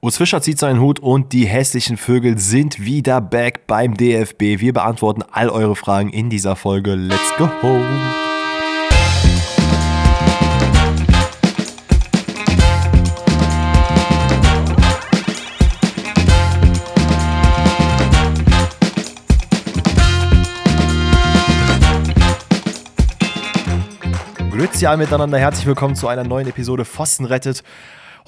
Urs Fischer zieht seinen Hut und die hässlichen Vögel sind wieder back beim DFB. Wir beantworten all eure Fragen in dieser Folge. Let's go! Grüezi alle miteinander, herzlich willkommen zu einer neuen Episode Pfosten rettet.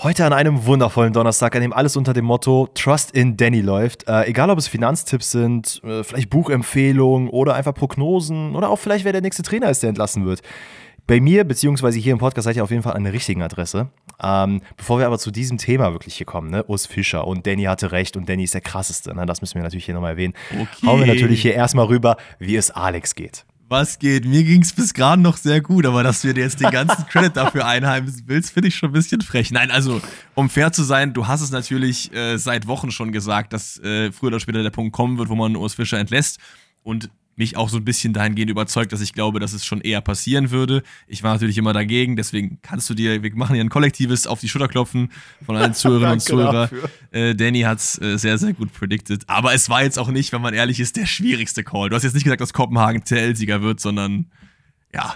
Heute an einem wundervollen Donnerstag, an dem alles unter dem Motto Trust in Danny läuft. Äh, egal, ob es Finanztipps sind, äh, vielleicht Buchempfehlungen oder einfach Prognosen oder auch vielleicht, wer der nächste Trainer ist, der entlassen wird. Bei mir, beziehungsweise hier im Podcast, seid ihr auf jeden Fall an der richtigen Adresse. Ähm, bevor wir aber zu diesem Thema wirklich hier kommen, ne? Urs Fischer und Danny hatte recht und Danny ist der krasseste, ne? das müssen wir natürlich hier nochmal erwähnen. Okay. Hauen wir natürlich hier erstmal rüber, wie es Alex geht. Was geht? Mir ging es bis gerade noch sehr gut, aber dass du dir jetzt den ganzen Credit dafür einheimsen willst, finde ich schon ein bisschen frech. Nein, also, um fair zu sein, du hast es natürlich äh, seit Wochen schon gesagt, dass äh, früher oder später der Punkt kommen wird, wo man Urs Fischer entlässt. Und mich auch so ein bisschen dahingehend überzeugt, dass ich glaube, dass es schon eher passieren würde. Ich war natürlich immer dagegen, deswegen kannst du dir, wir machen hier ein kollektives auf die Schulter klopfen von allen Zuhörerinnen und Zuhörern. Äh, Danny hat es äh, sehr, sehr gut predicted. Aber es war jetzt auch nicht, wenn man ehrlich ist, der schwierigste Call. Du hast jetzt nicht gesagt, dass Kopenhagen TL-Sieger wird, sondern ja.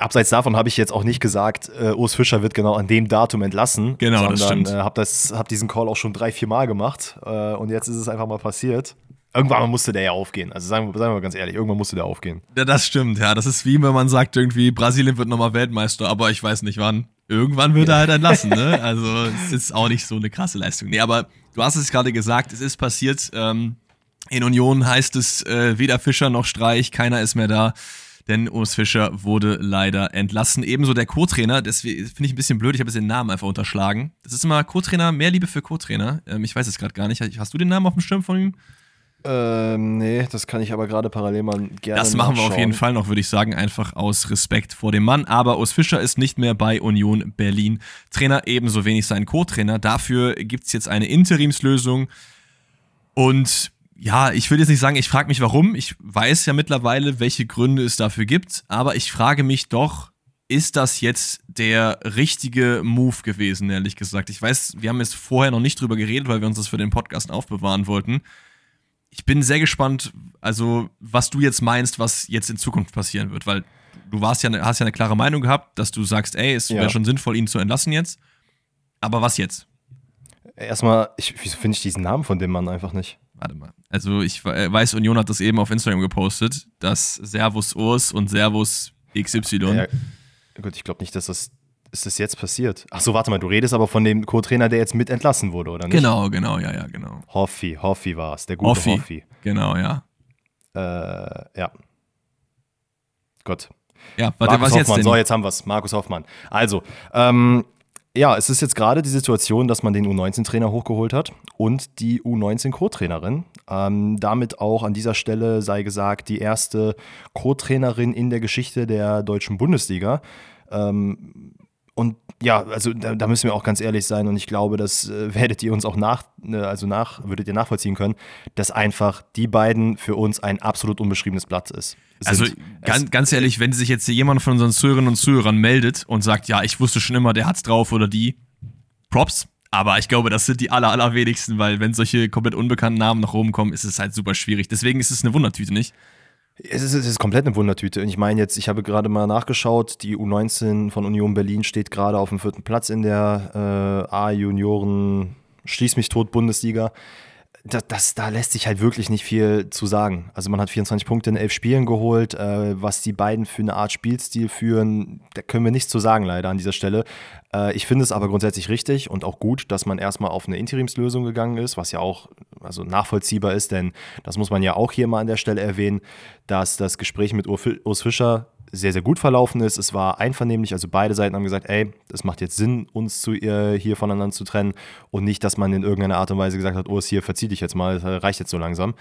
Abseits davon habe ich jetzt auch nicht gesagt, äh, Urs Fischer wird genau an dem Datum entlassen. Genau, sondern, das stimmt. Äh, habe hab diesen Call auch schon drei, vier Mal gemacht äh, und jetzt ist es einfach mal passiert. Irgendwann musste der ja aufgehen. Also sagen wir, sagen wir mal ganz ehrlich, irgendwann musste der aufgehen. Ja, das stimmt, ja. Das ist wie wenn man sagt, irgendwie, Brasilien wird nochmal Weltmeister, aber ich weiß nicht wann. Irgendwann wird ja. er halt entlassen, ne? Also es ist auch nicht so eine krasse Leistung. Nee, aber du hast es gerade gesagt, es ist passiert. Ähm, in Union heißt es äh, weder Fischer noch Streich, keiner ist mehr da. Denn Urs Fischer wurde leider entlassen. Ebenso der Co-Trainer, das finde ich ein bisschen blöd, ich habe jetzt den Namen einfach unterschlagen. Das ist immer Co-Trainer, mehr Liebe für Co-Trainer. Ähm, ich weiß es gerade gar nicht. Hast du den Namen auf dem Schirm von ihm? Ähm, nee, das kann ich aber gerade parallel mal gerne Das machen wir auf jeden Fall noch, würde ich sagen, einfach aus Respekt vor dem Mann. Aber Urs Fischer ist nicht mehr bei Union Berlin Trainer, ebenso wenig sein Co-Trainer. Dafür gibt es jetzt eine Interimslösung. Und ja, ich will jetzt nicht sagen, ich frage mich warum. Ich weiß ja mittlerweile, welche Gründe es dafür gibt. Aber ich frage mich doch, ist das jetzt der richtige Move gewesen, ehrlich gesagt? Ich weiß, wir haben jetzt vorher noch nicht drüber geredet, weil wir uns das für den Podcast aufbewahren wollten ich bin sehr gespannt, also was du jetzt meinst, was jetzt in Zukunft passieren wird, weil du warst ja, hast ja eine klare Meinung gehabt, dass du sagst, ey, es wäre ja. schon sinnvoll, ihn zu entlassen jetzt. Aber was jetzt? Erstmal, ich, wieso finde ich diesen Namen von dem Mann einfach nicht? Warte mal. Also ich äh, weiß, Union hat das eben auf Instagram gepostet, dass Servus Urs und Servus XY. Ja, gut, ich glaube nicht, dass das ist das jetzt passiert? Ach so, warte mal, du redest aber von dem Co-Trainer, der jetzt mit entlassen wurde, oder nicht? Genau, genau, ja, ja, genau. Hoffi, Hoffi war es, der gute Hoffi. Hoffi. Genau, ja. Äh, ja. Gott. Ja, warte, Markus was Hoffmann. jetzt denn? So, jetzt haben wir es. Markus Hoffmann. Also, ähm, ja, es ist jetzt gerade die Situation, dass man den U19-Trainer hochgeholt hat und die U19-Co-Trainerin. Ähm, damit auch an dieser Stelle sei gesagt, die erste Co-Trainerin in der Geschichte der deutschen Bundesliga. Ähm, ja, also da, da, müssen wir auch ganz ehrlich sein und ich glaube, das äh, werdet ihr uns auch nach, äh, also nach, würdet ihr nachvollziehen können, dass einfach die beiden für uns ein absolut unbeschriebenes Blatt ist. Also ganz, ganz ehrlich, wenn sich jetzt jemand von unseren Zuhörerinnen und Zuhörern meldet und sagt, ja, ich wusste schon immer, der hat's drauf oder die, Props. Aber ich glaube, das sind die aller, allerwenigsten, weil wenn solche komplett unbekannten Namen nach oben kommen, ist es halt super schwierig. Deswegen ist es eine Wundertüte, nicht? Es ist, es ist komplett eine Wundertüte. Und ich meine jetzt, ich habe gerade mal nachgeschaut, die U19 von Union Berlin steht gerade auf dem vierten Platz in der äh, A-Junioren Schließ mich tot Bundesliga das, das, da lässt sich halt wirklich nicht viel zu sagen. Also man hat 24 Punkte in elf Spielen geholt. Äh, was die beiden für eine Art Spielstil führen, da können wir nichts zu sagen leider an dieser Stelle. Äh, ich finde es aber grundsätzlich richtig und auch gut, dass man erstmal auf eine Interimslösung gegangen ist, was ja auch also nachvollziehbar ist, denn das muss man ja auch hier mal an der Stelle erwähnen, dass das Gespräch mit Urs Fischer sehr, sehr gut verlaufen ist. Es war einvernehmlich, also beide Seiten haben gesagt, ey, es macht jetzt Sinn, uns zu, äh, hier voneinander zu trennen und nicht, dass man in irgendeiner Art und Weise gesagt hat, oh, es hier, verzieh dich jetzt mal, das reicht jetzt so langsam.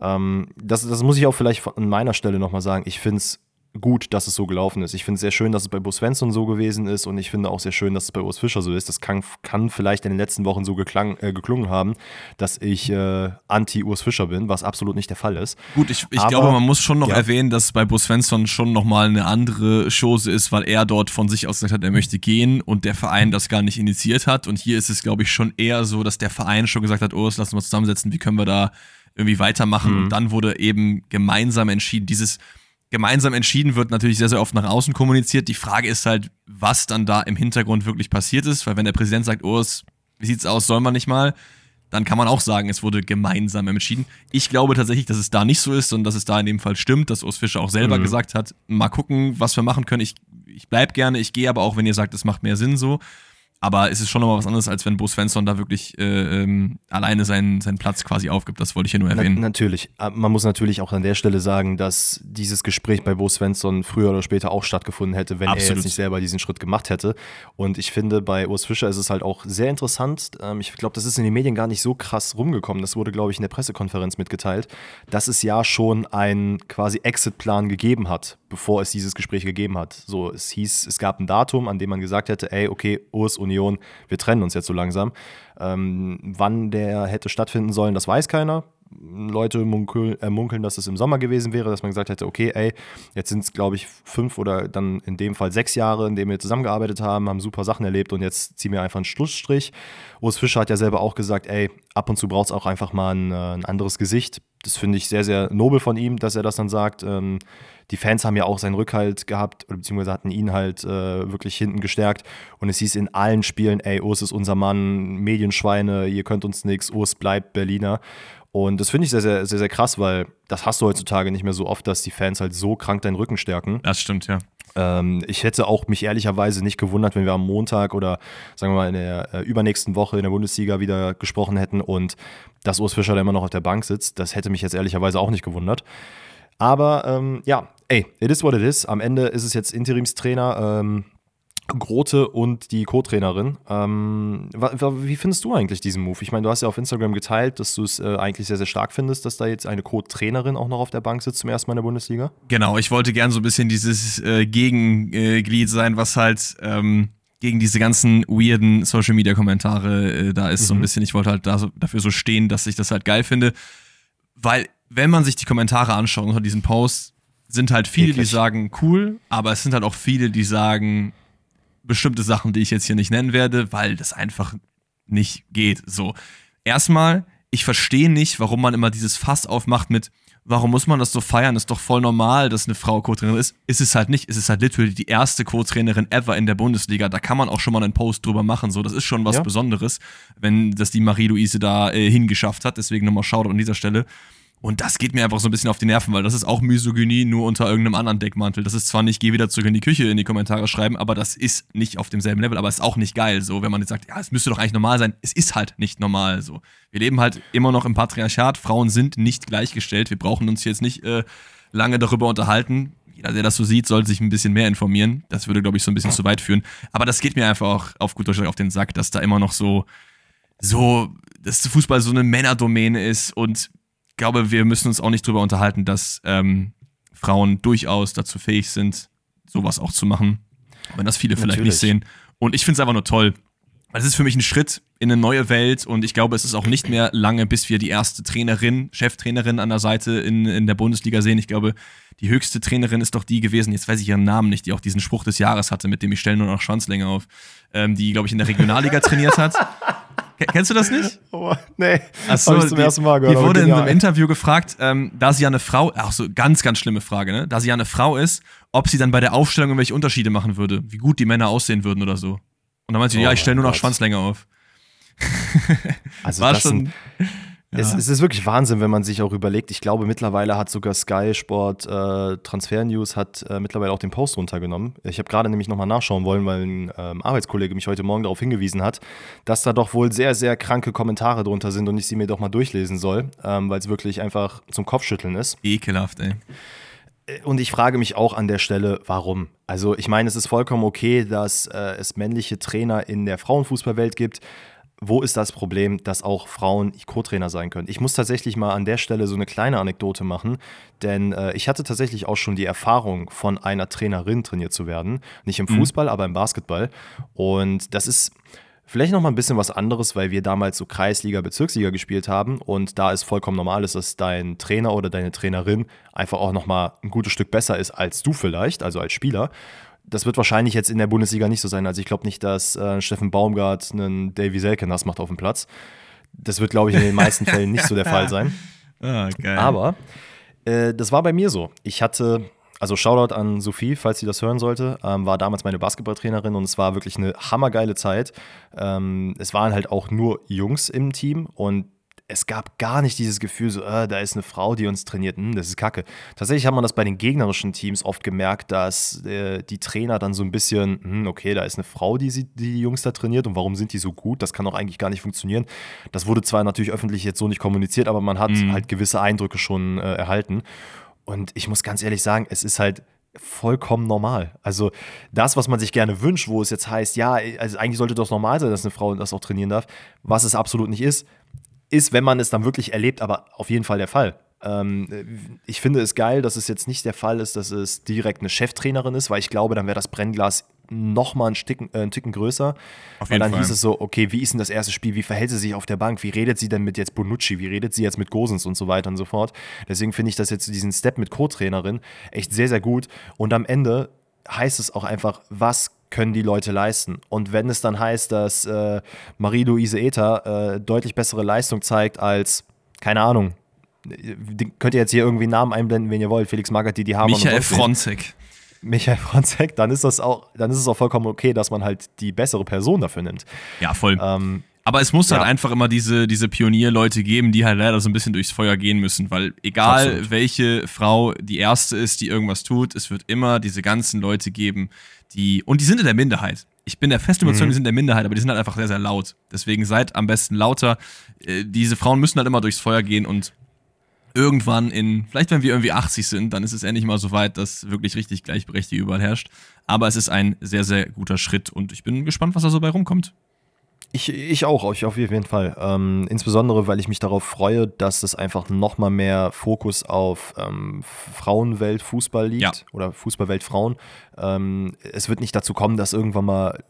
Ähm, das, das muss ich auch vielleicht an meiner Stelle nochmal sagen. Ich finde es gut, dass es so gelaufen ist. Ich finde es sehr schön, dass es bei Bo Svensson so gewesen ist und ich finde auch sehr schön, dass es bei Urs Fischer so ist. Das kann, kann vielleicht in den letzten Wochen so geklang, äh, geklungen haben, dass ich äh, anti-Urs Fischer bin, was absolut nicht der Fall ist. Gut, ich, ich Aber, glaube, man muss schon noch ja. erwähnen, dass bei Bo Svensson schon nochmal eine andere Chose ist, weil er dort von sich aus gesagt hat, er möchte gehen und der Verein das gar nicht initiiert hat. Und hier ist es, glaube ich, schon eher so, dass der Verein schon gesagt hat, Urs, lass uns mal zusammensetzen, wie können wir da irgendwie weitermachen. Mhm. Und dann wurde eben gemeinsam entschieden, dieses gemeinsam entschieden wird natürlich sehr, sehr oft nach außen kommuniziert. Die Frage ist halt, was dann da im Hintergrund wirklich passiert ist, weil wenn der Präsident sagt, oh, wie sieht's aus, sollen wir nicht mal, dann kann man auch sagen, es wurde gemeinsam entschieden. Ich glaube tatsächlich, dass es da nicht so ist und dass es da in dem Fall stimmt, dass Urs Fischer auch selber mhm. gesagt hat, mal gucken, was wir machen können. Ich, ich bleib gerne, ich gehe aber auch, wenn ihr sagt, es macht mehr Sinn so. Aber es ist schon nochmal was anderes, als wenn Bo Svensson da wirklich äh, ähm, alleine seinen, seinen Platz quasi aufgibt. Das wollte ich hier nur erwähnen. Na, natürlich. Ah, man muss natürlich auch an der Stelle sagen, dass dieses Gespräch bei Bo Svensson früher oder später auch stattgefunden hätte, wenn Absolut. er jetzt nicht selber diesen Schritt gemacht hätte. Und ich finde, bei Urs Fischer ist es halt auch sehr interessant. Ähm, ich glaube, das ist in den Medien gar nicht so krass rumgekommen. Das wurde, glaube ich, in der Pressekonferenz mitgeteilt, dass es ja schon einen quasi Exit-Plan gegeben hat, bevor es dieses Gespräch gegeben hat. So, es hieß, es gab ein Datum, an dem man gesagt hätte, ey, okay, Urs und Union, wir trennen uns jetzt so langsam. Ähm, wann der hätte stattfinden sollen, das weiß keiner. Leute munkel, äh, munkeln, dass es im Sommer gewesen wäre, dass man gesagt hätte, okay, ey, jetzt sind es, glaube ich, fünf oder dann in dem Fall sechs Jahre, in denen wir zusammengearbeitet haben, haben super Sachen erlebt und jetzt ziehen wir einfach einen Schlussstrich. Urs Fischer hat ja selber auch gesagt, ey, ab und zu braucht es auch einfach mal ein, äh, ein anderes Gesicht. Das finde ich sehr, sehr nobel von ihm, dass er das dann sagt. Ähm, die Fans haben ja auch seinen Rückhalt gehabt, beziehungsweise hatten ihn halt äh, wirklich hinten gestärkt. Und es hieß in allen Spielen, ey, Urs ist unser Mann, Medienschweine, ihr könnt uns nichts, Urs bleibt Berliner. Und das finde ich sehr, sehr, sehr, sehr krass, weil das hast du heutzutage nicht mehr so oft, dass die Fans halt so krank deinen Rücken stärken. Das stimmt, ja. Ähm, ich hätte auch mich ehrlicherweise nicht gewundert, wenn wir am Montag oder sagen wir mal in der äh, übernächsten Woche in der Bundesliga wieder gesprochen hätten und dass Urs Fischer da immer noch auf der Bank sitzt. Das hätte mich jetzt ehrlicherweise auch nicht gewundert. Aber ähm, ja, ey, it is what it is. Am Ende ist es jetzt Interimstrainer. Ähm, Grote und die Co-Trainerin. Ähm, wie findest du eigentlich diesen Move? Ich meine, du hast ja auf Instagram geteilt, dass du es äh, eigentlich sehr, sehr stark findest, dass da jetzt eine Co-Trainerin auch noch auf der Bank sitzt zum ersten Mal in der Bundesliga. Genau, ich wollte gern so ein bisschen dieses äh, Gegenglied sein, was halt ähm, gegen diese ganzen weirden Social-Media-Kommentare äh, da ist. Mhm. So ein mhm. bisschen, ich wollte halt da so, dafür so stehen, dass ich das halt geil finde. Weil, wenn man sich die Kommentare anschaut unter diesen Posts, sind halt viele, Eklig. die sagen cool, aber es sind halt auch viele, die sagen bestimmte Sachen, die ich jetzt hier nicht nennen werde, weil das einfach nicht geht. So, erstmal, ich verstehe nicht, warum man immer dieses Fass aufmacht mit, warum muss man das so feiern? Ist doch voll normal, dass eine Frau Co-Trainerin ist. Ist es halt nicht. Ist es halt literally die erste Co-Trainerin ever in der Bundesliga. Da kann man auch schon mal einen Post drüber machen. So, das ist schon was ja. Besonderes, wenn das die Marie-Louise da äh, hingeschafft hat. Deswegen nochmal Shoutout an dieser Stelle. Und das geht mir einfach so ein bisschen auf die Nerven, weil das ist auch Misogynie nur unter irgendeinem anderen Deckmantel. Das ist zwar nicht, geh wieder zurück in die Küche in die Kommentare schreiben, aber das ist nicht auf demselben Level, aber ist auch nicht geil. So, wenn man jetzt sagt, ja, es müsste doch eigentlich normal sein. Es ist halt nicht normal. So, wir leben halt immer noch im Patriarchat. Frauen sind nicht gleichgestellt. Wir brauchen uns jetzt nicht äh, lange darüber unterhalten. Jeder, der das so sieht, sollte sich ein bisschen mehr informieren. Das würde, glaube ich, so ein bisschen zu weit führen. Aber das geht mir einfach auch auf gut Deutsch auf den Sack, dass da immer noch so, so, dass Fußball so eine Männerdomäne ist und glaube, wir müssen uns auch nicht drüber unterhalten, dass ähm, Frauen durchaus dazu fähig sind, sowas auch zu machen. Wenn das viele vielleicht Natürlich. nicht sehen. Und ich finde es einfach nur toll. Weil es ist für mich ein Schritt in eine neue Welt und ich glaube, es ist auch nicht mehr lange, bis wir die erste Trainerin, Cheftrainerin an der Seite in, in der Bundesliga sehen. Ich glaube, die höchste Trainerin ist doch die gewesen, jetzt weiß ich ihren Namen nicht, die auch diesen Spruch des Jahres hatte, mit dem ich stelle nur noch Schwanzlänge auf, ähm, die, glaube ich, in der Regionalliga trainiert hat. Kennst du das nicht? Oh, nee, Achso, hab ich zum die, ersten Mal gehört. Die wurde in einem Interview gefragt, ähm, da sie ja eine Frau, ach so, ganz, ganz schlimme Frage, ne? Da sie ja eine Frau ist, ob sie dann bei der Aufstellung irgendwelche Unterschiede machen würde, wie gut die Männer aussehen würden oder so. Und dann meinte sie, oh, ja, ich stelle nur noch Schwanzlänge auf. Also War das schon. Ein, ja. Es, es, ist wirklich Wahnsinn, wenn man sich auch überlegt. Ich glaube, mittlerweile hat sogar Sky Sport äh, Transfer News hat äh, mittlerweile auch den Post runtergenommen. Ich habe gerade nämlich nochmal nachschauen wollen, weil ein ähm, Arbeitskollege mich heute Morgen darauf hingewiesen hat, dass da doch wohl sehr, sehr kranke Kommentare drunter sind und ich sie mir doch mal durchlesen soll, ähm, weil es wirklich einfach zum Kopfschütteln ist. Ekelhaft, ey. Äh, und ich frage mich auch an der Stelle, warum? Also ich meine, es ist vollkommen okay, dass äh, es männliche Trainer in der Frauenfußballwelt gibt, wo ist das Problem, dass auch Frauen Co-Trainer sein können? Ich muss tatsächlich mal an der Stelle so eine kleine Anekdote machen, denn äh, ich hatte tatsächlich auch schon die Erfahrung, von einer Trainerin trainiert zu werden. Nicht im mhm. Fußball, mhm. aber im Basketball. Und das ist vielleicht noch mal ein bisschen was anderes, weil wir damals so Kreisliga, Bezirksliga gespielt haben und da ist vollkommen normal ist, dass dein Trainer oder deine Trainerin einfach auch noch mal ein gutes Stück besser ist als du vielleicht, also als Spieler das wird wahrscheinlich jetzt in der Bundesliga nicht so sein. Also ich glaube nicht, dass äh, Steffen Baumgart einen Davy Selke nass macht auf dem Platz. Das wird, glaube ich, in den meisten Fällen nicht so der Fall sein. Geil. Aber äh, das war bei mir so. Ich hatte, also Shoutout an Sophie, falls sie das hören sollte, ähm, war damals meine Basketballtrainerin und es war wirklich eine hammergeile Zeit. Ähm, es waren halt auch nur Jungs im Team und es gab gar nicht dieses Gefühl, so, äh, da ist eine Frau, die uns trainiert, hm, das ist kacke. Tatsächlich hat man das bei den gegnerischen Teams oft gemerkt, dass äh, die Trainer dann so ein bisschen, hm, okay, da ist eine Frau, die, sie, die, die Jungs da trainiert und warum sind die so gut? Das kann doch eigentlich gar nicht funktionieren. Das wurde zwar natürlich öffentlich jetzt so nicht kommuniziert, aber man hat mhm. halt gewisse Eindrücke schon äh, erhalten. Und ich muss ganz ehrlich sagen, es ist halt vollkommen normal. Also das, was man sich gerne wünscht, wo es jetzt heißt, ja, also eigentlich sollte das normal sein, dass eine Frau das auch trainieren darf, was es absolut nicht ist, ist, wenn man es dann wirklich erlebt, aber auf jeden Fall der Fall. Ähm, ich finde es geil, dass es jetzt nicht der Fall ist, dass es direkt eine Cheftrainerin ist, weil ich glaube, dann wäre das Brennglas noch mal einen, Sticken, äh, einen Ticken größer. Auf jeden weil dann Fall. hieß es so, okay, wie ist denn das erste Spiel? Wie verhält sie sich auf der Bank? Wie redet sie denn mit jetzt Bonucci? Wie redet sie jetzt mit Gosens und so weiter und so fort? Deswegen finde ich das jetzt diesen Step mit Co-Trainerin echt sehr, sehr gut. Und am Ende heißt es auch einfach, was können die Leute leisten. Und wenn es dann heißt, dass äh, Marie-Louise Ether äh, deutlich bessere Leistung zeigt als, keine Ahnung, könnt ihr jetzt hier irgendwie einen Namen einblenden, wen ihr wollt, Felix Magath, die haben Michael Fronzek. Michael Fronzek, dann ist das auch, dann ist es auch vollkommen okay, dass man halt die bessere Person dafür nimmt. Ja, voll. Ähm, aber es muss halt ja. halt einfach immer diese, diese Pionierleute geben, die halt leider so ein bisschen durchs Feuer gehen müssen, weil egal Absolut. welche Frau die erste ist, die irgendwas tut, es wird immer diese ganzen Leute geben, die, und die sind in der Minderheit. Ich bin der festen Überzeugung, mhm. die sind in der Minderheit, aber die sind halt einfach sehr, sehr laut. Deswegen seid am besten lauter. Äh, diese Frauen müssen halt immer durchs Feuer gehen und irgendwann in, vielleicht wenn wir irgendwie 80 sind, dann ist es endlich mal so weit, dass wirklich richtig Gleichberechtigung überall herrscht. Aber es ist ein sehr, sehr guter Schritt und ich bin gespannt, was da so bei rumkommt. Ich, ich auch, ich auf jeden Fall. Ähm, insbesondere, weil ich mich darauf freue, dass es einfach nochmal mehr Fokus auf ähm, Frauenwelt-Fußball liegt ja. oder Fußballwelt-Frauen. Ähm, es wird nicht dazu kommen, dass irgendwann mal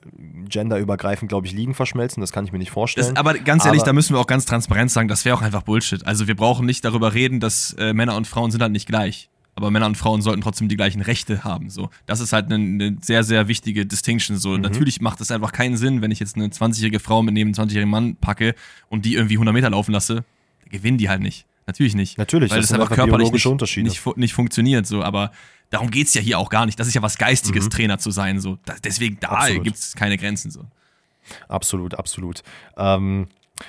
genderübergreifend, glaube ich, Ligen verschmelzen. Das kann ich mir nicht vorstellen. Das, aber ganz ehrlich, aber, da müssen wir auch ganz transparent sagen, das wäre auch einfach Bullshit. Also wir brauchen nicht darüber reden, dass äh, Männer und Frauen sind halt nicht gleich aber Männer und Frauen sollten trotzdem die gleichen Rechte haben. So, das ist halt eine, eine sehr, sehr wichtige Distinction. So, mhm. natürlich macht es einfach keinen Sinn, wenn ich jetzt eine 20-jährige Frau mit neben einem 20-jährigen Mann packe und die irgendwie 100 Meter laufen lasse, gewinnen die halt nicht. Natürlich nicht. Natürlich, weil das, das einfach körperlich nicht, nicht, nicht, funktioniert. So, aber darum geht es ja hier auch gar nicht. Das ist ja was Geistiges, mhm. Trainer zu sein. So, das, deswegen da gibt es keine Grenzen. So. Absolut, absolut. Ähm,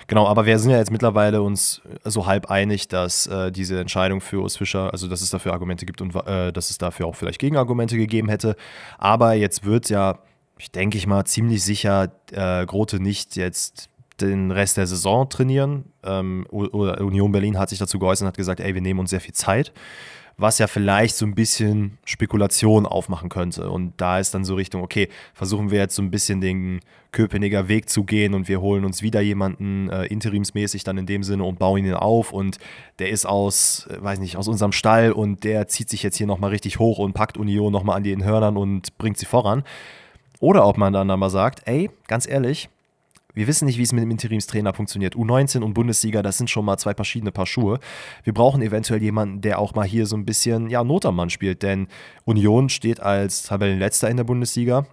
Genau, aber wir sind ja jetzt mittlerweile uns so halb einig, dass äh, diese Entscheidung für Urs Fischer, also dass es dafür Argumente gibt und äh, dass es dafür auch vielleicht Gegenargumente gegeben hätte. Aber jetzt wird ja, ich denke ich mal, ziemlich sicher äh, Grote nicht jetzt den Rest der Saison trainieren. Ähm, Union Berlin hat sich dazu geäußert und hat gesagt, ey, wir nehmen uns sehr viel Zeit was ja vielleicht so ein bisschen Spekulation aufmachen könnte. Und da ist dann so Richtung, okay, versuchen wir jetzt so ein bisschen den Köpenicker Weg zu gehen und wir holen uns wieder jemanden äh, interimsmäßig dann in dem Sinne und bauen ihn auf und der ist aus, äh, weiß nicht, aus unserem Stall und der zieht sich jetzt hier nochmal richtig hoch und packt Union nochmal an den Hörnern und bringt sie voran. Oder ob man dann aber sagt, ey, ganz ehrlich, wir wissen nicht, wie es mit dem Interimstrainer funktioniert. U19 und Bundesliga, das sind schon mal zwei verschiedene Paar Schuhe. Wir brauchen eventuell jemanden, der auch mal hier so ein bisschen ja, Notermann spielt, denn Union steht als Tabellenletzter in der Bundesliga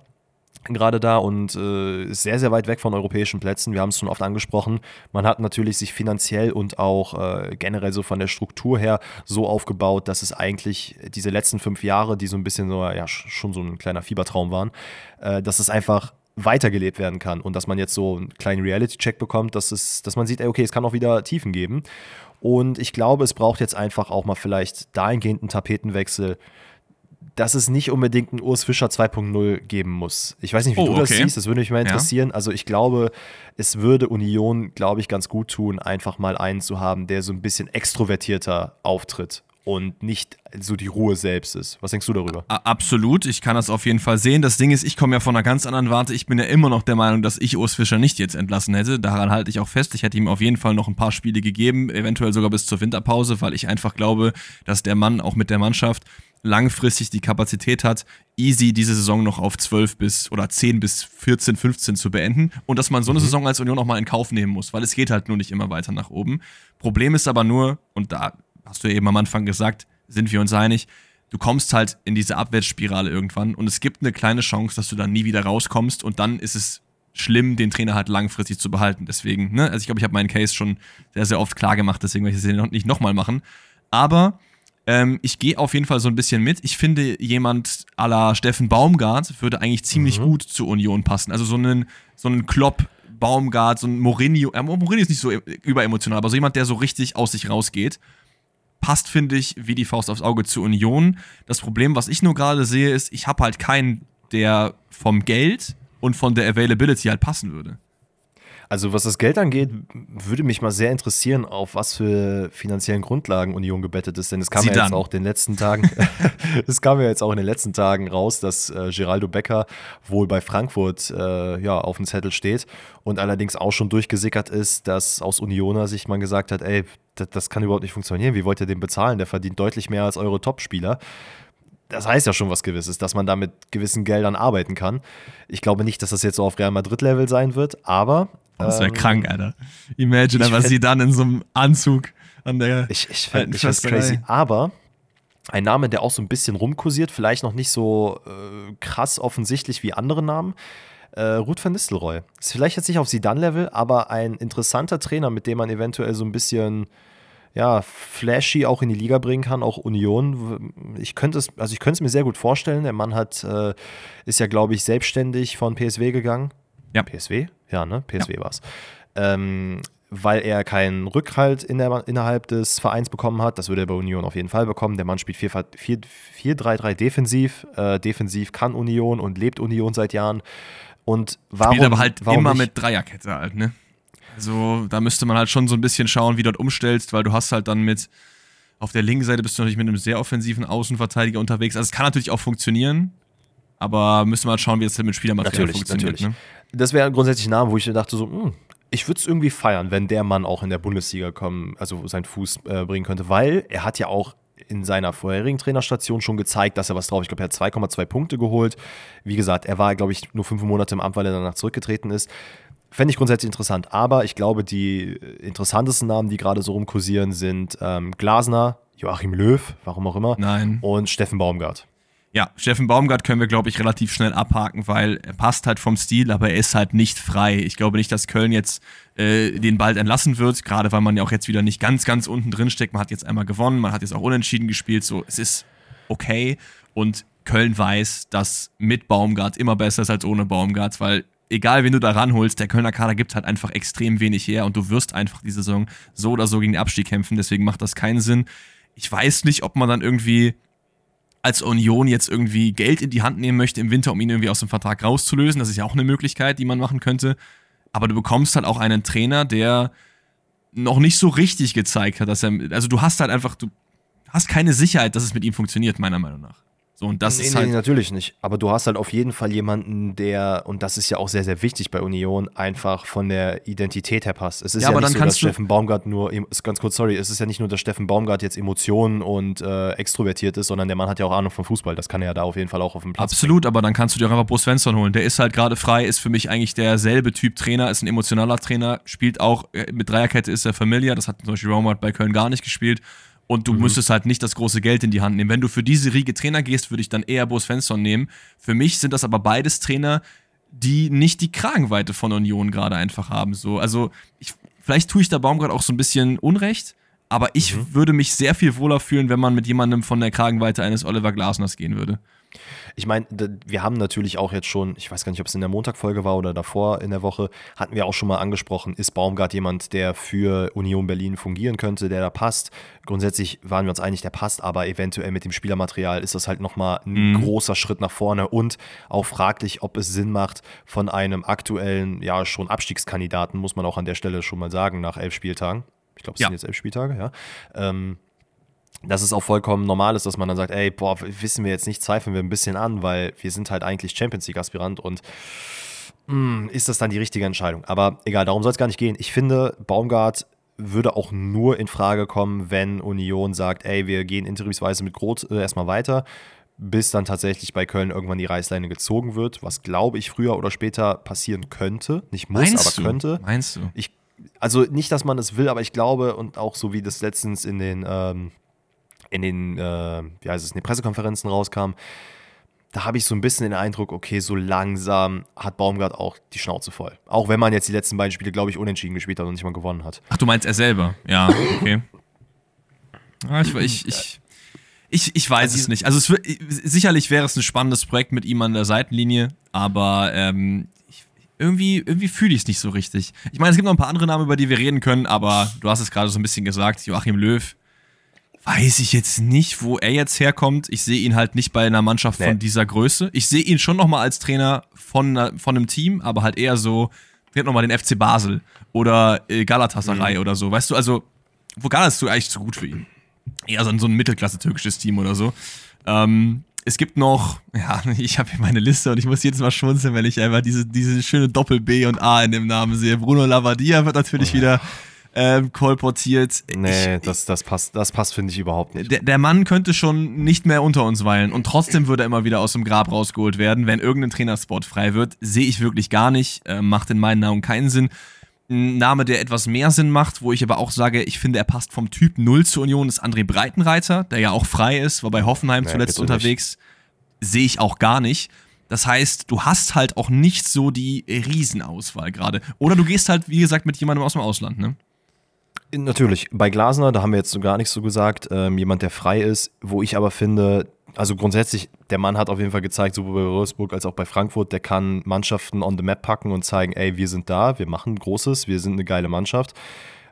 gerade da und äh, ist sehr, sehr weit weg von europäischen Plätzen. Wir haben es schon oft angesprochen. Man hat natürlich sich finanziell und auch äh, generell so von der Struktur her so aufgebaut, dass es eigentlich diese letzten fünf Jahre, die so ein bisschen so, ja, schon so ein kleiner Fiebertraum waren, äh, dass es einfach weitergelebt werden kann und dass man jetzt so einen kleinen Reality-Check bekommt, dass, es, dass man sieht, ey, okay, es kann auch wieder Tiefen geben. Und ich glaube, es braucht jetzt einfach auch mal vielleicht dahingehend einen Tapetenwechsel, dass es nicht unbedingt einen Urs Fischer 2.0 geben muss. Ich weiß nicht, wie oh, du das siehst, das würde mich mal interessieren. Ja. Also ich glaube, es würde Union, glaube ich, ganz gut tun, einfach mal einen zu haben, der so ein bisschen extrovertierter auftritt und nicht so die Ruhe selbst ist. Was denkst du darüber? Absolut, ich kann das auf jeden Fall sehen. Das Ding ist, ich komme ja von einer ganz anderen Warte. Ich bin ja immer noch der Meinung, dass ich Urs Fischer nicht jetzt entlassen hätte. Daran halte ich auch fest. Ich hätte ihm auf jeden Fall noch ein paar Spiele gegeben, eventuell sogar bis zur Winterpause, weil ich einfach glaube, dass der Mann auch mit der Mannschaft langfristig die Kapazität hat, easy diese Saison noch auf 12 bis oder 10 bis 14, 15 zu beenden und dass man so eine mhm. Saison als Union auch mal in Kauf nehmen muss, weil es geht halt nur nicht immer weiter nach oben. Problem ist aber nur, und da hast du eben am Anfang gesagt, sind wir uns einig, du kommst halt in diese Abwärtsspirale irgendwann und es gibt eine kleine Chance, dass du dann nie wieder rauskommst und dann ist es schlimm, den Trainer halt langfristig zu behalten. Deswegen, ne, also ich glaube, ich habe meinen Case schon sehr, sehr oft klar gemacht, deswegen werde ich das nicht nochmal machen. Aber ähm, ich gehe auf jeden Fall so ein bisschen mit. Ich finde, jemand à la Steffen Baumgart würde eigentlich ziemlich mhm. gut zur Union passen. Also so einen, so einen Klopp, Baumgart, so ein Mourinho. Äh, Mourinho ist nicht so überemotional, aber so jemand, der so richtig aus sich rausgeht passt, finde ich, wie die Faust aufs Auge zur Union. Das Problem, was ich nur gerade sehe, ist, ich habe halt keinen, der vom Geld und von der Availability halt passen würde. Also was das Geld angeht, würde mich mal sehr interessieren, auf was für finanziellen Grundlagen Union gebettet ist. Denn es kam Sie ja dann. jetzt auch in den letzten Tagen, es kam ja jetzt auch in den letzten Tagen raus, dass äh, Geraldo Becker wohl bei Frankfurt äh, ja, auf dem Zettel steht und allerdings auch schon durchgesickert ist, dass aus Unioner Sicht man gesagt hat, ey, das, das kann überhaupt nicht funktionieren. Wie wollt ihr den bezahlen? Der verdient deutlich mehr als eure Topspieler das heißt ja schon was Gewisses, dass man da mit gewissen Geldern arbeiten kann. Ich glaube nicht, dass das jetzt so auf Real Madrid-Level sein wird, aber das wäre ähm, krank, Alter. Imagine was sie dann in so einem Anzug an der. Ich, ich fände das crazy. Aber ein Name, der auch so ein bisschen rumkursiert, vielleicht noch nicht so äh, krass offensichtlich wie andere Namen. Äh, Ruth van Nistelrooy. Ist vielleicht jetzt nicht auf Sidan-Level, aber ein interessanter Trainer, mit dem man eventuell so ein bisschen ja, flashy auch in die Liga bringen kann, auch Union. Ich könnte es, also ich könnte es mir sehr gut vorstellen. Der Mann hat, äh, ist ja, glaube ich, selbstständig von PSW gegangen. Ja. PSW? Ja, ne? PSW ja. war es. Ähm, weil er keinen Rückhalt in der, innerhalb des Vereins bekommen hat. Das würde er bei Union auf jeden Fall bekommen. Der Mann spielt 4-3-3 defensiv. Äh, defensiv kann Union und lebt Union seit Jahren. Und warum, Spielt aber halt immer nicht? mit Dreierkette halt, ne? Also da müsste man halt schon so ein bisschen schauen, wie du dort umstellst, weil du hast halt dann mit auf der linken Seite bist du natürlich mit einem sehr offensiven Außenverteidiger unterwegs. Also es kann natürlich auch funktionieren, aber müssen wir halt schauen, wie es mit Spielermaterial natürlich, funktioniert. Natürlich. Ne? Das wäre grundsätzlich ein Name, wo ich dachte so, mh, hm, ich würde es irgendwie feiern, wenn der Mann auch in der Bundesliga kommen, also seinen Fuß äh, bringen könnte, weil er hat ja auch in seiner vorherigen Trainerstation schon gezeigt, dass er was drauf. Ich glaube, er hat 2,2 Punkte geholt. Wie gesagt, er war, glaube ich, nur fünf Monate im Amt, weil er danach zurückgetreten ist. Fände ich grundsätzlich interessant. Aber ich glaube, die interessantesten Namen, die gerade so rumkursieren, sind ähm, Glasner, Joachim Löw, warum auch immer, Nein. und Steffen Baumgart. Ja, Steffen Baumgart können wir, glaube ich, relativ schnell abhaken, weil er passt halt vom Stil, aber er ist halt nicht frei. Ich glaube nicht, dass Köln jetzt äh, den bald entlassen wird, gerade weil man ja auch jetzt wieder nicht ganz, ganz unten drin steckt. Man hat jetzt einmal gewonnen, man hat jetzt auch unentschieden gespielt, so es ist okay. Und Köln weiß, dass mit Baumgart immer besser ist als ohne Baumgart, weil egal wen du da ranholst, der Kölner Kader gibt halt einfach extrem wenig her und du wirst einfach die Saison so oder so gegen den Abstieg kämpfen, deswegen macht das keinen Sinn. Ich weiß nicht, ob man dann irgendwie als Union jetzt irgendwie Geld in die Hand nehmen möchte im Winter, um ihn irgendwie aus dem Vertrag rauszulösen. Das ist ja auch eine Möglichkeit, die man machen könnte. Aber du bekommst halt auch einen Trainer, der noch nicht so richtig gezeigt hat, dass er. Also du hast halt einfach, du hast keine Sicherheit, dass es mit ihm funktioniert, meiner Meinung nach. So, und das nee, ist halt. Nee, natürlich nicht. Aber du hast halt auf jeden Fall jemanden, der, und das ist ja auch sehr, sehr wichtig bei Union, einfach von der Identität her passt. Es ist ja, ja nicht so, dass Steffen Baumgart nur, ganz kurz, sorry, es ist ja nicht nur, dass Steffen Baumgart jetzt Emotionen und äh, extrovertiert ist, sondern der Mann hat ja auch Ahnung vom Fußball. Das kann er ja da auf jeden Fall auch auf dem Platz. Absolut, bringen. aber dann kannst du dir auch einfach Bo Svensson holen. Der ist halt gerade frei, ist für mich eigentlich derselbe Typ Trainer, ist ein emotionaler Trainer, spielt auch äh, mit Dreierkette ist er Familiar. Das hat zum Beispiel Romart bei Köln gar nicht gespielt und du mhm. müsstest halt nicht das große Geld in die Hand nehmen. Wenn du für diese Riege Trainer gehst, würde ich dann eher Bo Svensson nehmen. Für mich sind das aber beides Trainer, die nicht die Kragenweite von Union gerade einfach haben. So, also ich, vielleicht tue ich da Baumgart auch so ein bisschen Unrecht, aber ich mhm. würde mich sehr viel wohler fühlen, wenn man mit jemandem von der Kragenweite eines Oliver Glasners gehen würde. Ich meine, wir haben natürlich auch jetzt schon, ich weiß gar nicht, ob es in der Montagfolge war oder davor in der Woche, hatten wir auch schon mal angesprochen, ist Baumgart jemand, der für Union Berlin fungieren könnte, der da passt. Grundsätzlich waren wir uns einig, der passt, aber eventuell mit dem Spielermaterial ist das halt nochmal ein mhm. großer Schritt nach vorne und auch fraglich, ob es Sinn macht, von einem aktuellen, ja schon Abstiegskandidaten, muss man auch an der Stelle schon mal sagen, nach elf Spieltagen. Ich glaube, es ja. sind jetzt elf Spieltage, ja. Ähm, dass es auch vollkommen normal ist, dass man dann sagt, ey, boah, wissen wir jetzt nicht, zweifeln wir ein bisschen an, weil wir sind halt eigentlich Champions League-Aspirant und mh, hm, ist das dann die richtige Entscheidung? Aber egal, darum soll es gar nicht gehen. Ich finde, Baumgart würde auch nur in Frage kommen, wenn Union sagt, ey, wir gehen interimsweise mit Groth äh, erstmal weiter, bis dann tatsächlich bei Köln irgendwann die Reißleine gezogen wird, was glaube ich früher oder später passieren könnte. Nicht muss, Meinst aber du? könnte. Meinst du? Ich, also nicht, dass man es will, aber ich glaube, und auch so wie das letztens in den, ähm, in den, äh, wie heißt es, in den Pressekonferenzen rauskam, da habe ich so ein bisschen den Eindruck, okay, so langsam hat Baumgart auch die Schnauze voll. Auch wenn man jetzt die letzten beiden Spiele, glaube ich, unentschieden gespielt hat und nicht mal gewonnen hat. Ach, du meinst er selber? Ja, okay. Ja, ich, ich, ich, ich, ich weiß es nicht. Also es sicherlich wäre es ein spannendes Projekt mit ihm an der Seitenlinie, aber ähm, ich, irgendwie, irgendwie fühle ich es nicht so richtig. Ich meine, es gibt noch ein paar andere Namen, über die wir reden können, aber du hast es gerade so ein bisschen gesagt, Joachim Löw. Weiß ich jetzt nicht, wo er jetzt herkommt. Ich sehe ihn halt nicht bei einer Mannschaft Nee. von dieser Größe. Ich sehe ihn schon nochmal als Trainer von, von einem Team, aber halt eher so, trainiert nochmal den FC Basel oder äh, Galatasaray oder so. Weißt du, also, wo Galatasaray ist eigentlich zu gut für ihn eher so ein, so ein Mittelklasse-türkisches Team oder so. Ähm, es gibt noch, ja, ich habe hier meine Liste und ich muss jedes Mal schmunzeln, wenn ich einfach diese, diese schöne Doppel-B und A in dem Namen sehe. Bruno Lavadia wird natürlich wieder ähm, kolportiert. Nee, Ich- das, das passt, das passt finde ich überhaupt nicht. der, der Mann könnte schon nicht mehr unter uns weilen und trotzdem würde er immer wieder aus dem Grab rausgeholt werden, wenn irgendein Trainerspot frei wird. Sehe ich wirklich gar nicht, äh, macht in meinen Augen keinen Sinn. Ein Name, der etwas mehr Sinn macht, wo ich aber auch sage, ich finde, er passt vom Typ Null zur Union, ist André Breitenreiter, der ja auch frei ist, war bei Hoffenheim Nee, zuletzt unterwegs. Sehe ich auch gar nicht. Das heißt, du hast halt auch nicht so die Riesenauswahl gerade. Oder du gehst halt, wie gesagt, mit jemandem aus dem Ausland, ne? Natürlich, bei Glasner, da haben wir jetzt so gar nichts so gesagt, ähm, jemand, der frei ist, wo ich aber finde, also grundsätzlich, der Mann hat auf jeden Fall gezeigt, sowohl bei Wolfsburg als auch bei Frankfurt, der kann Mannschaften on the map packen und zeigen, ey, wir sind da, wir machen Großes, wir sind eine geile Mannschaft.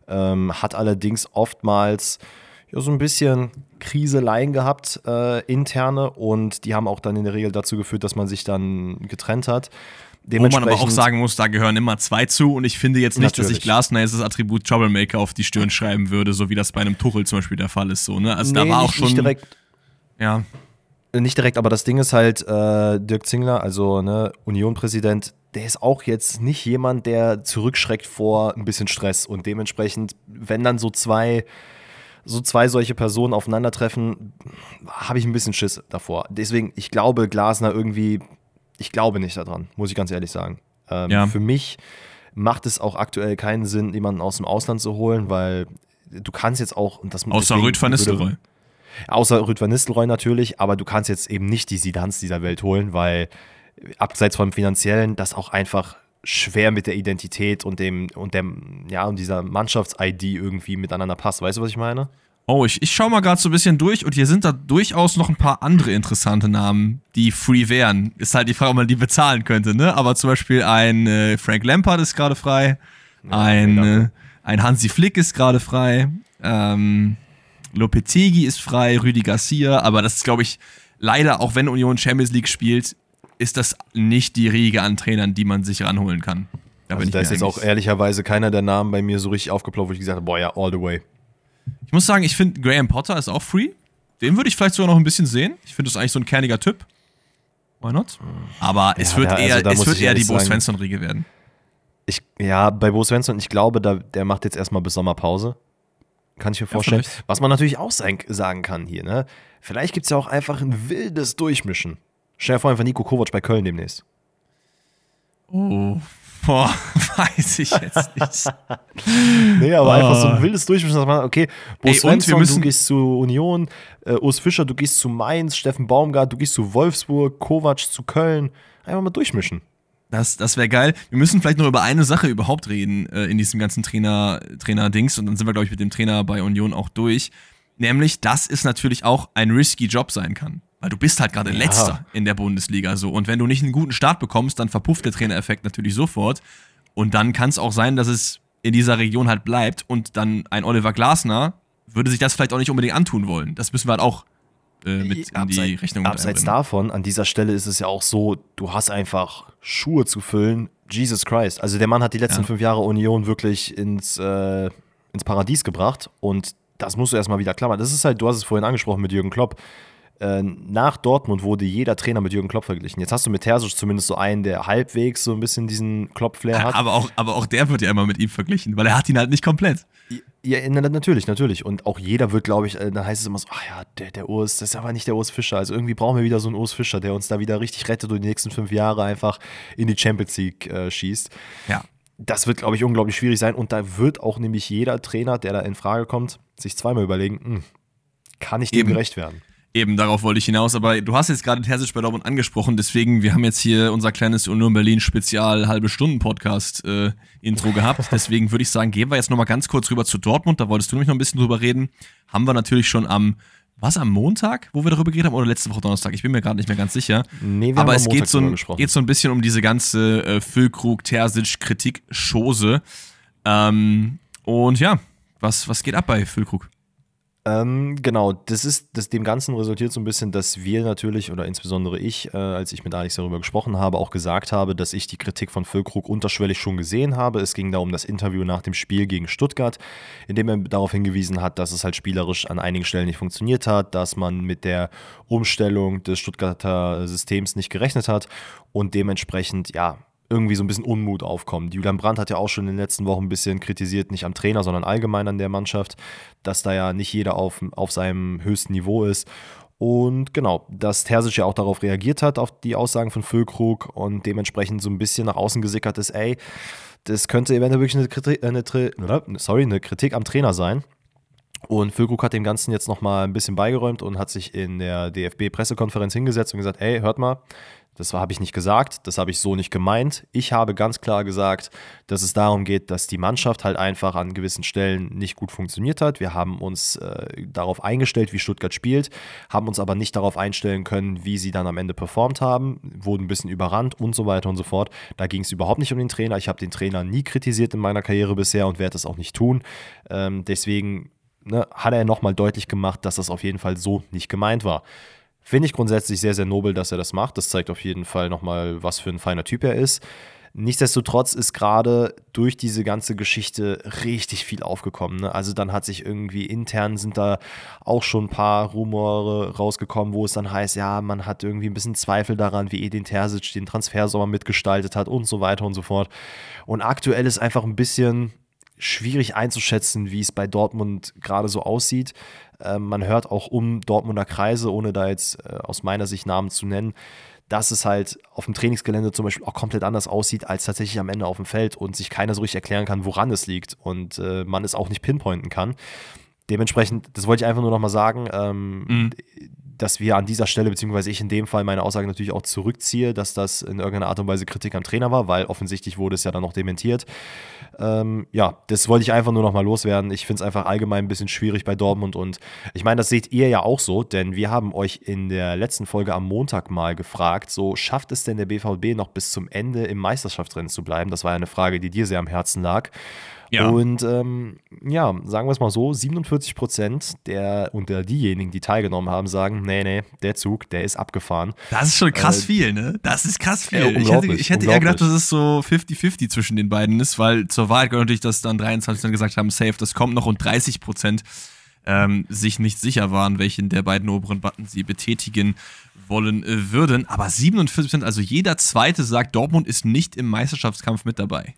Ähm, hat allerdings oftmals ja, so ein bisschen Kriseleien gehabt, äh, interne, und die haben auch dann in der Regel dazu geführt, dass man sich dann getrennt hat. Wo man aber auch sagen muss, da gehören immer zwei zu und ich finde jetzt nicht, dass ich Natürlich. Glasner jetzt das Attribut Troublemaker auf die Stirn schreiben würde, so wie das bei einem Tuchel zum Beispiel der Fall ist. So, ne? Also da Nee, war auch nicht, schon. Nicht direkt, Ja, Nicht direkt, aber das Ding ist halt, äh, Dirk Zingler, also ne, Union-Präsident, der ist auch jetzt nicht jemand, der zurückschreckt vor ein bisschen Stress. Und dementsprechend, wenn dann so zwei, so zwei solche Personen aufeinandertreffen, habe ich ein bisschen Schiss davor. Deswegen, ich glaube, Glasner irgendwie, ich glaube nicht daran, muss ich ganz ehrlich sagen. Ähm, Ja. Für mich macht es auch aktuell keinen Sinn, jemanden aus dem Ausland zu holen, weil du kannst jetzt auch, und das außer deswegen Rüd van Nistelrooy. Außer Rüd van Nistelrooy natürlich, aber du kannst jetzt eben nicht die Sidans dieser Welt holen, weil abseits vom Finanziellen das auch einfach schwer mit der Identität und dem und dem ja und dieser Mannschafts-ID irgendwie miteinander passt. Weißt du, was ich meine? Oh, ich, ich schaue mal gerade so ein bisschen durch und hier sind da durchaus noch ein paar andere interessante Namen, die free wären. Ist halt die Frage, ob man die bezahlen könnte, ne? Aber zum Beispiel ein äh, Frank Lampard ist gerade frei, ein, mega. äh, ein Hansi Flick ist gerade frei, ähm, Lopetegui ist frei, Rüdi Garcia, aber das ist, glaube ich, leider, auch wenn Union Champions League spielt, ist das nicht die Riege an Trainern, die man sich ranholen kann. Da, Also da ist jetzt auch ehrlicherweise keiner der Namen bei mir so richtig aufgeploppt, wo ich gesagt habe, boah ja, all the way. Ich muss sagen, ich finde Graham Potter ist auch free. Den würde ich vielleicht sogar noch ein bisschen sehen. Ich finde das eigentlich so ein kerniger Typ. Why not? Aber es Ja, wird da- also eher, da es wird eher die Bo Svensson-Riege werden. Ich, ja, bei Bo Svensson, ich glaube, da, der macht jetzt erstmal bis Sommerpause. Kann ich mir vorstellen. vielleicht. Was man natürlich auch sein, sagen kann hier, ne? Vielleicht gibt es ja auch einfach ein wildes Durchmischen. Stell dir vor, einfach Nico Kovac bei Köln demnächst. Oh. Boah, weiß ich jetzt nicht. Nee, aber einfach so Ah. ein wildes Durchmischen, dass man, okay, Bo Ey, und wir Svensson, müssen- du gehst zu Union, äh, Urs Fischer, du gehst zu Mainz, Steffen Baumgart, du gehst zu Wolfsburg, Kovac zu Köln. Einfach mal durchmischen. Das, das wäre geil. Wir müssen vielleicht noch über eine Sache überhaupt reden äh, in diesem ganzen Trainer- Trainer-Dings und dann sind wir, glaube ich, mit dem Trainer bei Union auch durch. Nämlich, dass es natürlich auch ein risky Job sein kann. Weil du bist halt gerade Ja. Letzter in der Bundesliga so. Und wenn du nicht einen guten Start bekommst, dann verpufft der Trainereffekt natürlich sofort. Und dann kann es auch sein, dass es in dieser Region halt bleibt und dann ein Oliver Glasner würde sich das vielleicht auch nicht unbedingt antun wollen. Das müssen wir halt auch äh, mit in die Abseits- Rechnung mit Abseits davon, an dieser Stelle ist es ja auch so, du hast einfach Schuhe zu füllen. Jesus Christ. Also der Mann hat die letzten Ja. fünf Jahre Union wirklich ins, äh, ins Paradies gebracht und das musst du erstmal wieder klammern. Das ist halt, du hast es vorhin angesprochen mit Jürgen Klopp. Äh, nach Dortmund wurde jeder Trainer mit Jürgen Klopp verglichen. Jetzt hast du mit Terzic zumindest so einen, der halbwegs so ein bisschen diesen Klopp-Flair hat. Aber auch, aber auch der wird ja immer mit ihm verglichen, weil er hat ihn halt nicht komplett. Ja, natürlich, natürlich. Und auch jeder wird, glaube ich, äh, dann heißt es immer so, ach ja, der, der Urs, das ist aber nicht der Urs Fischer. Also irgendwie brauchen wir wieder so einen Urs Fischer, der uns da wieder richtig rettet und die nächsten fünf Jahre einfach in die Champions League äh, schießt. Ja. Das wird, glaube ich, unglaublich schwierig sein. Und da wird auch nämlich jeder Trainer, der da in Frage kommt, sich zweimal überlegen, hm, kann ich dem Eben. gerecht werden? Eben, darauf wollte ich hinaus. Aber du hast jetzt gerade Terzic bei Dortmund angesprochen, deswegen, wir haben jetzt hier unser kleines Union Berlin Spezial halbe Stunden Podcast äh, Intro gehabt. Deswegen würde ich sagen, gehen wir jetzt nochmal ganz kurz rüber zu Dortmund. Da wolltest du nämlich noch ein bisschen drüber reden. Haben wir natürlich schon am, was, am Montag, wo wir darüber geredet haben, oder letzte Woche Donnerstag? Ich bin mir gerade nicht mehr ganz sicher. Nee, wir Aber haben es geht so, ein, geht so ein bisschen um diese ganze äh, Füllkrug, Terzic, Kritik, Chose. Ähm, und ja, was, was geht ab bei Füllkrug? Ähm, genau, das ist, das, dem Ganzen resultiert so ein bisschen, dass wir natürlich, oder insbesondere ich, äh, als ich mit Alex darüber gesprochen habe, auch gesagt habe, dass ich die Kritik von Füllkrug unterschwellig schon gesehen habe. Es ging da um das Interview nach dem Spiel gegen Stuttgart, in dem er darauf hingewiesen hat, dass es halt spielerisch an einigen Stellen nicht funktioniert hat, dass man mit der Umstellung des Stuttgarter Systems nicht gerechnet hat und dementsprechend, ja, irgendwie so ein bisschen Unmut aufkommt. Julian Brandt hat ja auch schon in den letzten Wochen ein bisschen kritisiert, nicht am Trainer, sondern allgemein an der Mannschaft, dass da ja nicht jeder auf, auf seinem höchsten Niveau ist. Und genau, dass Terzic ja auch darauf reagiert hat, auf die Aussagen von Füllkrug und dementsprechend so ein bisschen nach außen gesickert ist, ey, das könnte eventuell wirklich eine Kritik, eine, sorry, eine Kritik am Trainer sein. Und Füllkrug hat dem Ganzen jetzt nochmal ein bisschen beigeräumt und hat sich in der DFB-Pressekonferenz hingesetzt und gesagt, ey, hört mal, das habe ich nicht gesagt, das habe ich so nicht gemeint. Ich habe ganz klar gesagt, dass es darum geht, dass die Mannschaft halt einfach an gewissen Stellen nicht gut funktioniert hat. Wir haben uns äh, darauf eingestellt, wie Stuttgart spielt, haben uns aber nicht darauf einstellen können, wie sie dann am Ende performt haben, wurden ein bisschen überrannt und so weiter und so fort. Da ging es überhaupt nicht um den Trainer. Ich habe den Trainer nie kritisiert in meiner Karriere bisher und werde das auch nicht tun. Ähm, deswegen ne, hat er nochmal deutlich gemacht, dass das auf jeden Fall so nicht gemeint war. Finde ich grundsätzlich sehr, sehr nobel, dass er das macht. Das zeigt auf jeden Fall nochmal, was für ein feiner Typ er ist. Nichtsdestotrotz ist gerade durch diese ganze Geschichte richtig viel aufgekommen. Ne? Also dann hat sich irgendwie intern sind da auch schon ein paar Rumore rausgekommen, wo es dann heißt, ja, man hat irgendwie ein bisschen Zweifel daran, wie Edin Terzic den Transfersommer mitgestaltet hat und so weiter und so fort. Und aktuell ist einfach ein bisschen schwierig einzuschätzen, wie es bei Dortmund gerade so aussieht. Ähm, man hört auch um Dortmunder Kreise, ohne da jetzt äh, aus meiner Sicht Namen zu nennen, dass es halt auf dem Trainingsgelände zum Beispiel auch komplett anders aussieht als tatsächlich am Ende auf dem Feld und sich keiner so richtig erklären kann, woran es liegt und äh, man es auch nicht pinpointen kann. Dementsprechend, das wollte ich einfach nur nochmal sagen, ähm, mhm dass wir an dieser Stelle, beziehungsweise ich in dem Fall meine Aussage natürlich auch zurückziehe, dass das in irgendeiner Art und Weise Kritik am Trainer war, weil offensichtlich wurde es ja dann noch dementiert. Ähm, ja, das wollte ich einfach nur noch mal loswerden. Ich finde es einfach allgemein ein bisschen schwierig bei Dortmund und ich meine, das seht ihr ja auch so, denn wir haben euch in der letzten Folge am Montag mal gefragt, so schafft es denn der BVB noch bis zum Ende im Meisterschaftsrennen zu bleiben? Das war ja eine Frage, die dir sehr am Herzen lag. Ja. Und ähm, ja, sagen wir es mal so, 47 Prozent der unter diejenigen, die teilgenommen haben, sagen, nee, nee, der Zug, der ist abgefahren. Das ist schon krass äh, viel, ne? Das ist krass viel. Ja, ich hätte, ich hätte eher gedacht, dass es so 50-50 zwischen den beiden ist, weil zur Wahrheit gehört natürlich, dass dann 23 dann gesagt haben, safe, das kommt noch und 30 Prozent ähm, sich nicht sicher waren, welchen der beiden oberen Button sie betätigen wollen äh, würden. Aber 47 Prozent, also jeder Zweite sagt, Dortmund ist nicht im Meisterschaftskampf mit dabei.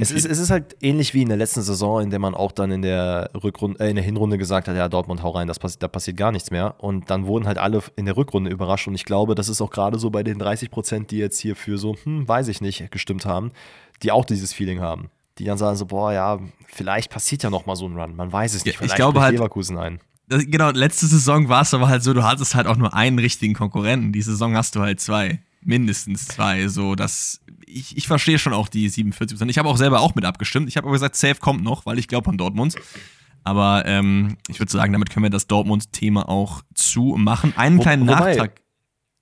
Es ist, es ist, halt ähnlich wie in der letzten Saison, in der man auch dann in der, Rückrunde, äh, in der Hinrunde gesagt hat, ja, Dortmund hau rein, das passi da passiert gar nichts mehr. Und dann wurden halt alle in der Rückrunde überrascht. Und ich glaube, das ist auch gerade so bei den 30 Prozent, die jetzt hier für so, hm, weiß ich nicht, gestimmt haben, die auch dieses Feeling haben. Die dann sagen so, boah, ja, vielleicht passiert ja noch mal so ein Run. Man weiß es nicht. Ja, ich glaube halt, Leverkusen ein. Das, genau, letzte Saison war es aber halt so, du hattest halt auch nur einen richtigen Konkurrenten. Die Saison hast du halt zwei mindestens zwei. So, dass ich, ich verstehe schon auch die 47% Ich habe auch selber auch mit abgestimmt. Ich habe aber gesagt, Safe kommt noch, weil ich glaube an Dortmund. Aber ähm, ich würde sagen, damit können wir das Dortmund-Thema auch zumachen. Einen Wo, kleinen wobei, Nachtrag.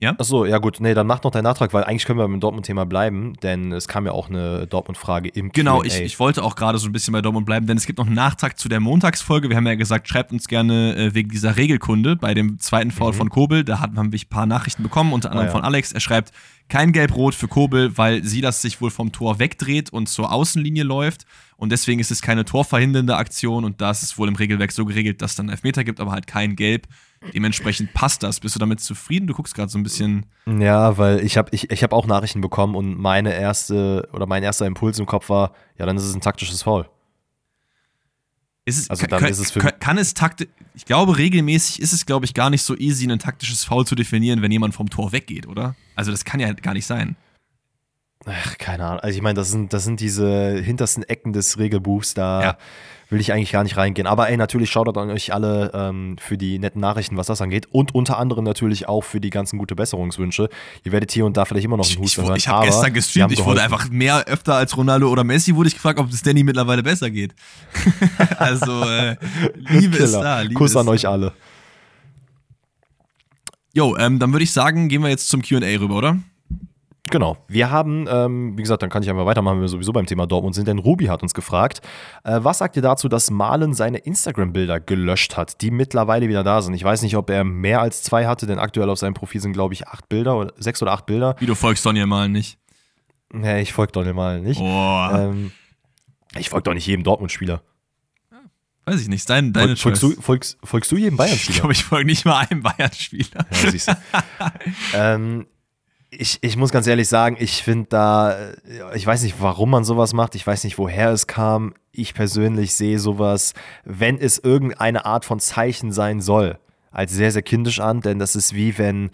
Ja? Achso, ja gut, nee, dann mach noch deinen Nachtrag, weil eigentlich können wir beim Dortmund-Thema bleiben, denn es kam ja auch eine Dortmund-Frage im Genau, ich, ich wollte auch gerade so ein bisschen bei Dortmund bleiben, denn es gibt noch einen Nachtrag zu der Montagsfolge. Wir haben ja gesagt, schreibt uns gerne äh, wegen dieser Regelkunde bei dem zweiten Foul mhm. von Kobel. Da hatten wir ein paar Nachrichten bekommen, unter anderem ah, ja. von Alex. Er schreibt, Kein Gelb-Rot für Kobel, weil Silas sich wohl vom Tor wegdreht und zur Außenlinie läuft. Und deswegen ist es keine torverhindernde Aktion. Und da ist es wohl im Regelwerk so geregelt, dass es dann Elfmeter gibt, aber halt kein Gelb. Dementsprechend passt das. Bist du damit zufrieden? Du guckst gerade so ein bisschen. Ja, weil ich habe ich, ich hab auch Nachrichten bekommen und meine erste oder mein erster Impuls im Kopf war, ja, dann ist es ein taktisches Foul. Ist es, also dann kann, ist es für kann, kann es taktisch, ich glaube, regelmäßig ist es, glaube ich, gar nicht so easy, ein taktisches Foul zu definieren, wenn jemand vom Tor weggeht, oder? Also das kann ja gar nicht sein. Ach, keine Ahnung. Also ich meine, das sind, das sind diese hintersten Ecken des Regelbuchs, da ja. Will ich eigentlich gar nicht reingehen. Aber ey, natürlich schaut an euch alle ähm, für die netten Nachrichten, was das angeht. Und unter anderem natürlich auch für die ganzen gute Besserungswünsche. Ihr werdet hier und da vielleicht immer noch einen Husten hören. Ich, ich habe gestern gestreamt, ich wurde einfach mehr öfter als Ronaldo oder Messi, wurde ich gefragt, ob es Danny mittlerweile besser geht. also, äh, Liebe ist da. Liebe Kuss an euch alle. Jo, ähm, dann würde ich sagen, gehen wir jetzt zum QA rüber, oder? Genau. Wir haben, ähm, wie gesagt, dann kann ich einfach weitermachen, wenn wir sowieso beim Thema Dortmund sind, denn Ruby hat uns gefragt, äh, was sagt ihr dazu, dass Malen seine Instagram-Bilder gelöscht hat, die mittlerweile wieder da sind? Ich weiß nicht, ob er mehr als zwei hatte, denn aktuell auf seinem Profil sind, glaube ich, acht Bilder oder sechs oder acht Bilder. Wie du folgst Donny Malen nicht? Nee, ich folge Donny Malen nicht. Oh. Ähm, ich folge doch nicht jedem Dortmund-Spieler. Weiß ich nicht, dein, deine Fol folgst, du, folgst, folgst du jedem Bayern-Spieler? Ich glaube, ich folge nicht mal einem Bayern-Spieler. Ja, ähm, ich, ich muss ganz ehrlich sagen, ich finde da, ich weiß nicht, warum man sowas macht, ich weiß nicht, woher es kam. Ich persönlich sehe sowas, wenn es irgendeine Art von Zeichen sein soll, als sehr, sehr kindisch an, denn das ist wie wenn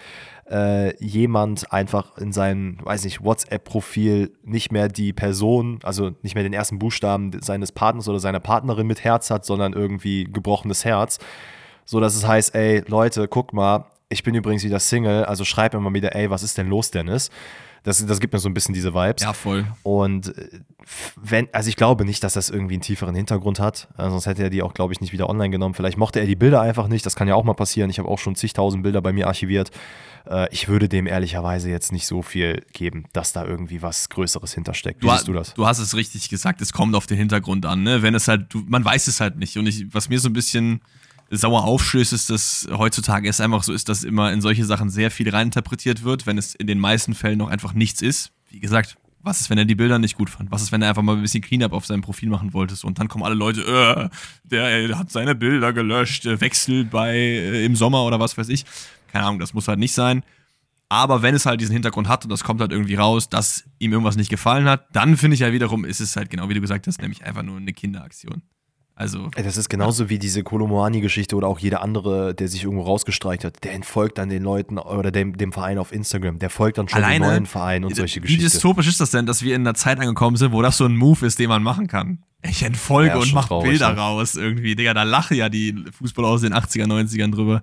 äh, jemand einfach in seinem, weiß nicht, WhatsApp-Profil nicht mehr die Person, also nicht mehr den ersten Buchstaben seines Partners oder seiner Partnerin mit Herz hat, sondern irgendwie gebrochenes Herz. So dass es heißt, ey, Leute, guck mal, ich bin übrigens wieder Single, also schreib mir mal wieder, ey, was ist denn los, Dennis? Das, das gibt mir so ein bisschen diese Vibes. Ja, voll. Und äh, wenn, also ich glaube nicht, dass das irgendwie einen tieferen Hintergrund hat. Also sonst hätte er die auch, glaube ich, nicht wieder online genommen. Vielleicht mochte er die Bilder einfach nicht. Das kann ja auch mal passieren. Ich habe auch schon zigtausend Bilder bei mir archiviert. Äh, ich würde dem ehrlicherweise jetzt nicht so viel geben, dass da irgendwie was Größeres hintersteckt. Wie du, siehst du das? Du hast es richtig gesagt. Es kommt auf den Hintergrund an. Ne? Wenn es halt, du, man weiß es halt nicht. Und ich, was mir so ein bisschen sauer aufstößt, dass heutzutage es einfach so ist, dass immer in solche Sachen sehr viel reininterpretiert wird, wenn es in den meisten Fällen noch einfach nichts ist. Wie gesagt, was ist, wenn er die Bilder nicht gut fand? Was ist, wenn er einfach mal ein bisschen Cleanup auf seinem Profil machen wollte? Und dann kommen alle Leute, äh, der, der, hat seine Bilder gelöscht, äh, wechselt bei äh, im Sommer oder was weiß ich. Keine Ahnung, das muss halt nicht sein. Aber wenn es halt diesen Hintergrund hat und das kommt halt irgendwie raus, dass ihm irgendwas nicht gefallen hat, dann finde ich ja wiederum, ist es halt genau wie du gesagt hast, nämlich einfach nur eine Kinderaktion. Also. Das ist genauso ja. wie diese Kolomoani-Geschichte oder auch jeder andere, der sich irgendwo rausgestreicht hat. Der entfolgt dann den Leuten oder dem, dem Verein auf Instagram. Der folgt dann schon Alleine, dem neuen Verein und solche Geschichten. Wie dystopisch ist das denn, dass wir in einer Zeit angekommen sind, wo das so ein Move ist, den man machen kann? Ich entfolge ja, und mache Bilder ja. raus irgendwie. Digga, da lachen ja die Fußballer aus den 80er, 90ern drüber.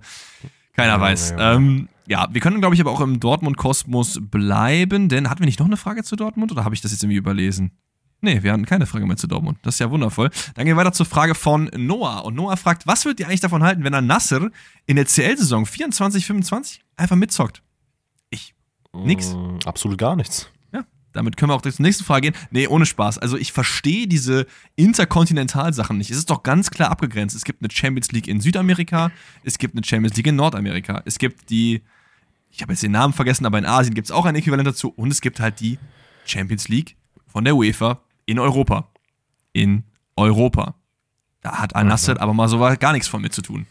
Keiner ja, weiß. Ja, ähm, ja, wir können, glaube ich, aber auch im Dortmund-Kosmos bleiben, denn hatten wir nicht noch eine Frage zu Dortmund oder habe ich das jetzt irgendwie überlesen? Nee, wir hatten keine Frage mehr zu Dortmund. Das ist ja wundervoll. Dann gehen wir weiter zur Frage von Noah. Und Noah fragt, was würdet ihr eigentlich davon halten, wenn er Nasser in der CL-Saison 24, 25 einfach mitzockt? Ich. Nix. Mm, absolut gar nichts. Ja, damit können wir auch zur nächsten Frage gehen. Nee, ohne Spaß. Also ich verstehe diese Interkontinentalsachen nicht. Es ist doch ganz klar abgegrenzt. Es gibt eine Champions League in Südamerika, es gibt eine Champions League in Nordamerika, es gibt die, ich habe jetzt den Namen vergessen, aber in Asien gibt es auch ein Äquivalent dazu und es gibt halt die Champions League von der UEFA in Europa. In Europa. Da hat Al-Nassr mhm. aber mal so gar nichts von mit zu tun.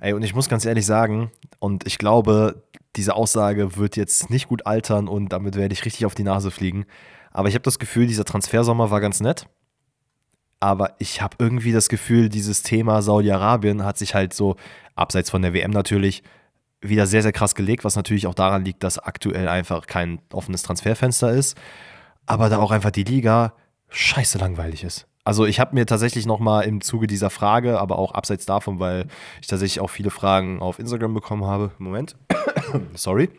Ey, und ich muss ganz ehrlich sagen, und ich glaube, diese Aussage wird jetzt nicht gut altern und damit werde ich richtig auf die Nase fliegen. Aber ich habe das Gefühl, dieser Transfersommer war ganz nett. Aber ich habe irgendwie das Gefühl, dieses Thema Saudi-Arabien hat sich halt so, abseits von der WM natürlich, wieder sehr, sehr krass gelegt, was natürlich auch daran liegt, dass aktuell einfach kein offenes Transferfenster ist aber da auch einfach die Liga scheiße langweilig ist. Also ich habe mir tatsächlich noch mal im Zuge dieser Frage, aber auch abseits davon, weil ich tatsächlich auch viele Fragen auf Instagram bekommen habe, Moment, sorry,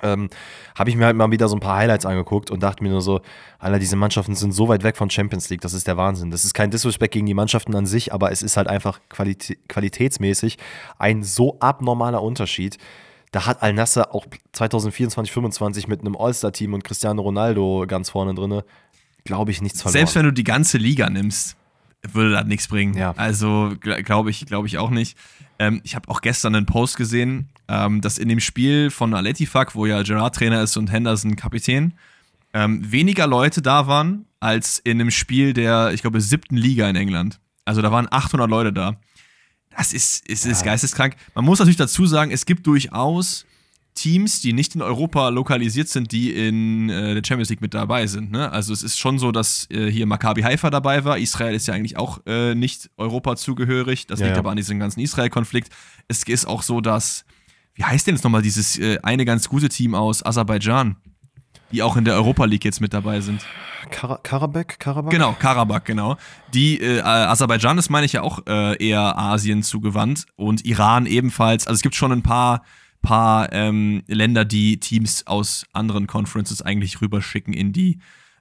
ähm, habe ich mir halt mal wieder so ein paar Highlights angeguckt und dachte mir nur so, Alter, diese Mannschaften sind so weit weg von Champions League, das ist der Wahnsinn. Das ist kein Disrespect gegen die Mannschaften an sich, aber es ist halt einfach qualitä qualitätsmäßig ein so abnormaler Unterschied da hat Al-Nasser auch 2024, 2025 mit einem All-Star-Team und Cristiano Ronaldo ganz vorne drin, glaube ich, nichts verloren. Selbst wenn du die ganze Liga nimmst, würde das nichts bringen. Ja. Also glaube ich, glaube ich auch nicht. Ähm, ich habe auch gestern einen Post gesehen, ähm, dass in dem Spiel von Aletifak, wo ja Gerard Trainer ist und Henderson Kapitän, ähm, weniger Leute da waren als in einem Spiel der, ich glaube, siebten Liga in England. Also da waren 800 Leute da. Das ist, ist, ist ja. geisteskrank. Man muss natürlich dazu sagen, es gibt durchaus Teams, die nicht in Europa lokalisiert sind, die in äh, der Champions League mit dabei sind. Ne? Also es ist schon so, dass äh, hier Maccabi Haifa dabei war. Israel ist ja eigentlich auch äh, nicht Europa zugehörig. Das ja, liegt ja. aber an diesem ganzen Israel-Konflikt. Es ist auch so, dass, wie heißt denn jetzt nochmal dieses äh, eine ganz gute Team aus Aserbaidschan, die auch in der Europa League jetzt mit dabei sind? Kar Karabakh? Karabakh? Genau, Karabakh, genau. Die äh, Aserbaidschan ist, meine ich ja auch äh, eher Asien zugewandt und Iran ebenfalls. Also es gibt schon ein paar paar ähm, Länder, die Teams aus anderen Conferences eigentlich rüberschicken in die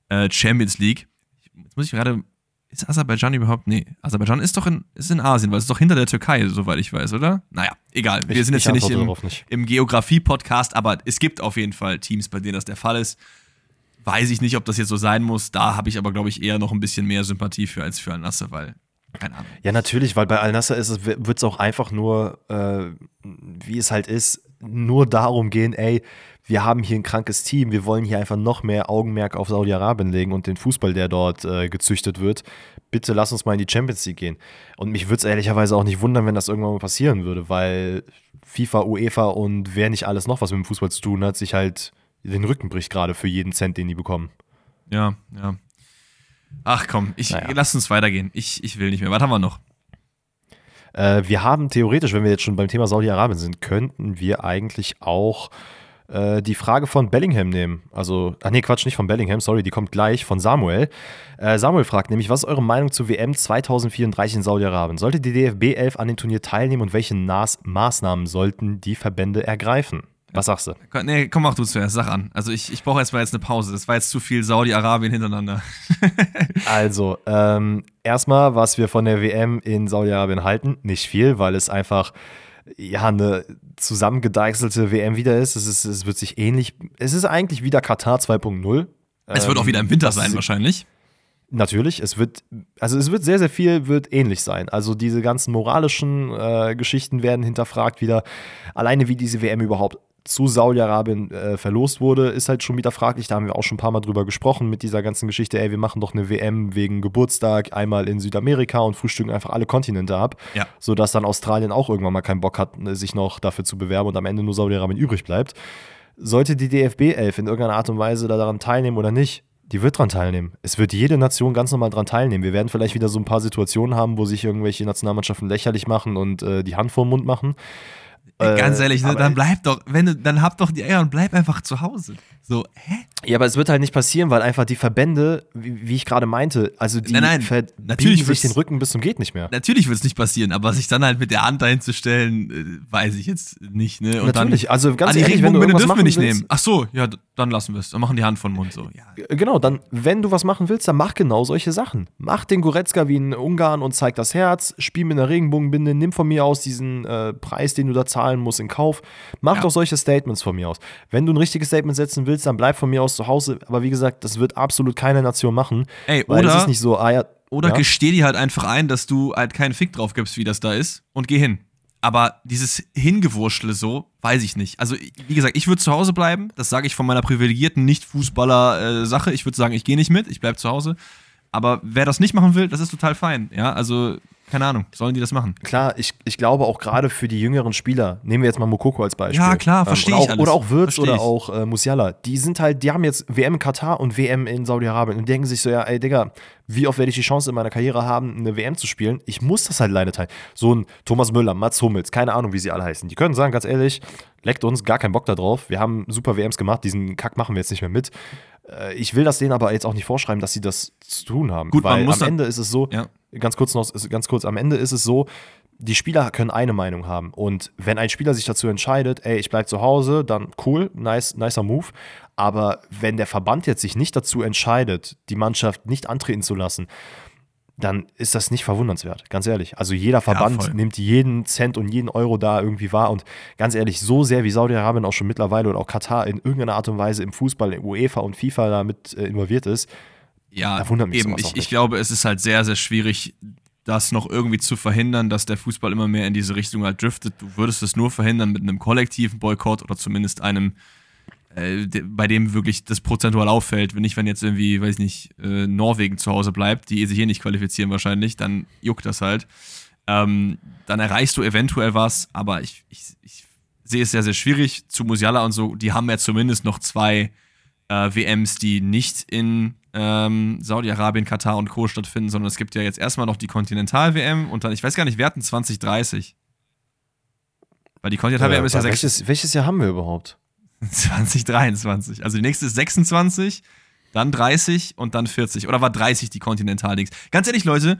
äh, Champions League. Jetzt muss ich gerade. Ist Aserbaidschan überhaupt? Nee, Aserbaidschan ist doch in, ist in Asien, weil es ist doch hinter der Türkei, soweit ich weiß, oder? Naja, egal. Wir ich, sind jetzt hier nicht im, im Geografie-Podcast, aber es gibt auf jeden Fall Teams, bei denen das der Fall ist. Weiß ich nicht, ob das jetzt so sein muss. Da habe ich aber, glaube ich, eher noch ein bisschen mehr Sympathie für als für Al-Nasser, weil keine Ahnung. Ja, natürlich, weil bei Al-Nasser wird es auch einfach nur, äh, wie es halt ist, nur darum gehen, ey, wir haben hier ein krankes Team, wir wollen hier einfach noch mehr Augenmerk auf Saudi-Arabien legen und den Fußball, der dort äh, gezüchtet wird. Bitte lass uns mal in die Champions League gehen. Und mich würde es ehrlicherweise auch nicht wundern, wenn das irgendwann mal passieren würde, weil FIFA, UEFA und wer nicht alles noch was mit dem Fußball zu tun hat, sich halt den Rücken bricht gerade für jeden Cent, den die bekommen. Ja, ja. Ach komm, ich, naja. lass uns weitergehen. Ich, ich will nicht mehr. Was haben wir noch? Äh, wir haben theoretisch, wenn wir jetzt schon beim Thema Saudi-Arabien sind, könnten wir eigentlich auch äh, die Frage von Bellingham nehmen. Also, ach nee, Quatsch, nicht von Bellingham, sorry, die kommt gleich von Samuel. Äh, Samuel fragt nämlich, was ist eure Meinung zur WM 2034 in Saudi-Arabien? Sollte die DFB 11 an dem Turnier teilnehmen und welche Nas Maßnahmen sollten die Verbände ergreifen? Was sagst du? Nee, komm, mach du zuerst, sag an. Also ich, ich brauche erstmal jetzt eine Pause. Das war jetzt zu viel Saudi-Arabien hintereinander. also, ähm, erstmal, was wir von der WM in Saudi-Arabien halten, nicht viel, weil es einfach ja eine zusammengedeichselte WM wieder ist. Es, ist. es wird sich ähnlich, es ist eigentlich wieder Katar 2.0. Es wird auch wieder im Winter sein, wahrscheinlich. Natürlich, es wird, also es wird sehr, sehr viel, wird ähnlich sein. Also diese ganzen moralischen äh, Geschichten werden hinterfragt wieder. Alleine wie diese WM überhaupt zu Saudi-Arabien äh, verlost wurde, ist halt schon wieder fraglich. Da haben wir auch schon ein paar Mal drüber gesprochen mit dieser ganzen Geschichte. Ey, wir machen doch eine WM wegen Geburtstag einmal in Südamerika und frühstücken einfach alle Kontinente ab, ja. sodass dann Australien auch irgendwann mal keinen Bock hat, sich noch dafür zu bewerben und am Ende nur Saudi-Arabien übrig bleibt. Sollte die DFB 11 in irgendeiner Art und Weise daran teilnehmen oder nicht, die wird daran teilnehmen. Es wird jede Nation ganz normal daran teilnehmen. Wir werden vielleicht wieder so ein paar Situationen haben, wo sich irgendwelche Nationalmannschaften lächerlich machen und äh, die Hand vor den Mund machen. Ganz äh, ehrlich, ne, dann bleib doch, wenn du, dann hab doch die Eier und bleib einfach zu Hause. So, hä? Ja, aber es wird halt nicht passieren, weil einfach die Verbände, wie, wie ich gerade meinte, also die nein, nein, natürlich sich den Rücken bis zum geht nicht mehr. Natürlich wird es nicht passieren, aber sich dann halt mit der Hand dahin zu stellen, äh, weiß ich jetzt nicht, ne? Und natürlich, dann, also ganz ehrlich, wenn du dürfen wir nicht willst, nehmen. Ach so, ja, dann lassen wir es. Dann machen die Hand von Mund so. Ja. Genau, dann, wenn du was machen willst, dann mach genau solche Sachen. Mach den Goretzka wie in Ungarn und zeig das Herz, spiel mit einer Regenbogenbinde, nimm von mir aus diesen äh, Preis, den du da zahlen musst, in Kauf. Mach ja. doch solche Statements von mir aus. Wenn du ein richtiges Statement setzen willst, dann bleib von mir aus zu Hause. Aber wie gesagt, das wird absolut keine Nation machen. Ey, weil oder, es ist nicht so, ah ja, Oder ja? gesteh dir halt einfach ein, dass du halt keinen Fick drauf gibst, wie das da ist und geh hin. Aber dieses Hingewurschtle so, weiß ich nicht. Also, wie gesagt, ich würde zu Hause bleiben. Das sage ich von meiner privilegierten Nicht-Fußballer-Sache. ich würde sagen, ich gehe nicht mit, ich bleibe zu Hause. Aber wer das nicht machen will, das ist total fein. Ja, also keine Ahnung, sollen die das machen? Klar, ich, ich glaube auch gerade für die jüngeren Spieler, nehmen wir jetzt mal Mokoko als Beispiel. Ja, klar, verstehe ähm, ich. Alles. Oder auch Würz oder auch äh, Musiala. Die sind halt, die haben jetzt WM in Katar und WM in Saudi-Arabien und denken sich so, ja, ey Digga, wie oft werde ich die Chance in meiner Karriere haben, eine WM zu spielen? Ich muss das halt alleine teilen. So ein Thomas Müller, Mats Hummels, keine Ahnung, wie sie alle heißen. Die können sagen, ganz ehrlich, leckt uns, gar keinen Bock da drauf. Wir haben super WMs gemacht, diesen Kack machen wir jetzt nicht mehr mit. Äh, ich will das denen aber jetzt auch nicht vorschreiben, dass sie das zu tun haben. Gut, weil am Ende ist es so, ja ganz kurz noch, ganz kurz, am Ende ist es so, die Spieler können eine Meinung haben. Und wenn ein Spieler sich dazu entscheidet, ey, ich bleibe zu Hause, dann cool, nice, nicer Move. Aber wenn der Verband jetzt sich nicht dazu entscheidet, die Mannschaft nicht antreten zu lassen, dann ist das nicht verwundernswert, ganz ehrlich. Also jeder Verband ja, nimmt jeden Cent und jeden Euro da irgendwie wahr und ganz ehrlich, so sehr wie Saudi-Arabien auch schon mittlerweile oder auch Katar in irgendeiner Art und Weise im Fußball, in UEFA und FIFA damit äh, involviert ist, ja, da wundert mich eben. Ich, ich glaube, es ist halt sehr, sehr schwierig, das noch irgendwie zu verhindern, dass der Fußball immer mehr in diese Richtung halt driftet. Du würdest es nur verhindern mit einem kollektiven Boykott oder zumindest einem, äh, bei dem wirklich das prozentual auffällt. Wenn nicht, wenn jetzt irgendwie, weiß ich nicht, äh, Norwegen zu Hause bleibt, die sich hier nicht qualifizieren wahrscheinlich, dann juckt das halt. Ähm, dann erreichst du eventuell was, aber ich, ich, ich sehe es sehr, sehr schwierig. Zu Musiala und so, die haben ja zumindest noch zwei äh, WMs, die nicht in ähm, Saudi-Arabien, Katar und Co. stattfinden, sondern es gibt ja jetzt erstmal noch die Kontinental-WM und dann, ich weiß gar nicht, wir hatten 2030. Weil die Kontinental-WM äh, ist ja welches, welches Jahr haben wir überhaupt? 2023. Also die nächste ist 26, dann 30 und dann 40. Oder war 30 die Kontinental-Dings? Ganz ehrlich, Leute,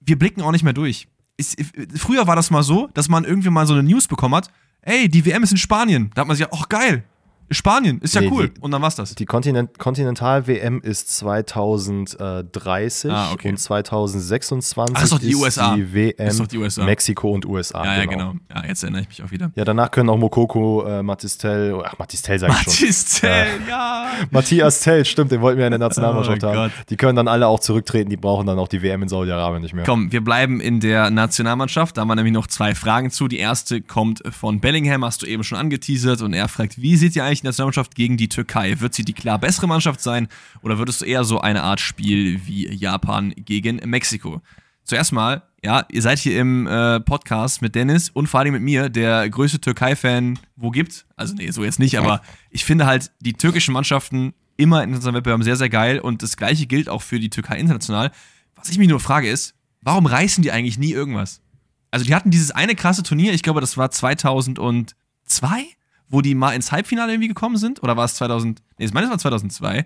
wir blicken auch nicht mehr durch. Ist, früher war das mal so, dass man irgendwie mal so eine News bekommen hat, ey, die WM ist in Spanien. Da hat man sich ja, ach geil, Spanien, ist ja nee, cool. Die, und dann war's das. Die Kontinent Kontinental-WM ist 2030 ah, okay. und 2026 Ach, ist doch die USA. die WM ist doch die USA. Mexiko und USA. Ja, genau. ja, genau. Ja, jetzt erinnere ich mich auch wieder. Ja, danach können auch Mokoko, äh, Matistel, ach, Matistel sag ich schon. Matistel, ja. Matthias Tell, stimmt, den wollten wir in der Nationalmannschaft oh, haben. Gott. Die können dann alle auch zurücktreten, die brauchen dann auch die WM in Saudi-Arabien nicht mehr. Komm, wir bleiben in der Nationalmannschaft. Da haben wir nämlich noch zwei Fragen zu. Die erste kommt von Bellingham, hast du eben schon angeteasert und er fragt, wie sieht ihr eigentlich die Nationalmannschaft gegen die Türkei? Wird sie die klar bessere Mannschaft sein oder wird es eher so eine Art Spiel wie Japan gegen Mexiko? Zuerst mal, ja, ihr seid hier im äh, Podcast mit Dennis und vor allem mit mir, der größte Türkei-Fan, wo gibt. Also, nee, so jetzt nicht, aber ich finde halt die türkischen Mannschaften immer in unserem Wettbewerb sehr, sehr geil und das gleiche gilt auch für die Türkei international. Was ich mich nur frage ist, warum reißen die eigentlich nie irgendwas? Also, die hatten dieses eine krasse Turnier, ich glaube, das war 2002 wo die mal ins Halbfinale irgendwie gekommen sind? Oder war es 2000? Nee, ich meine, es war 2002.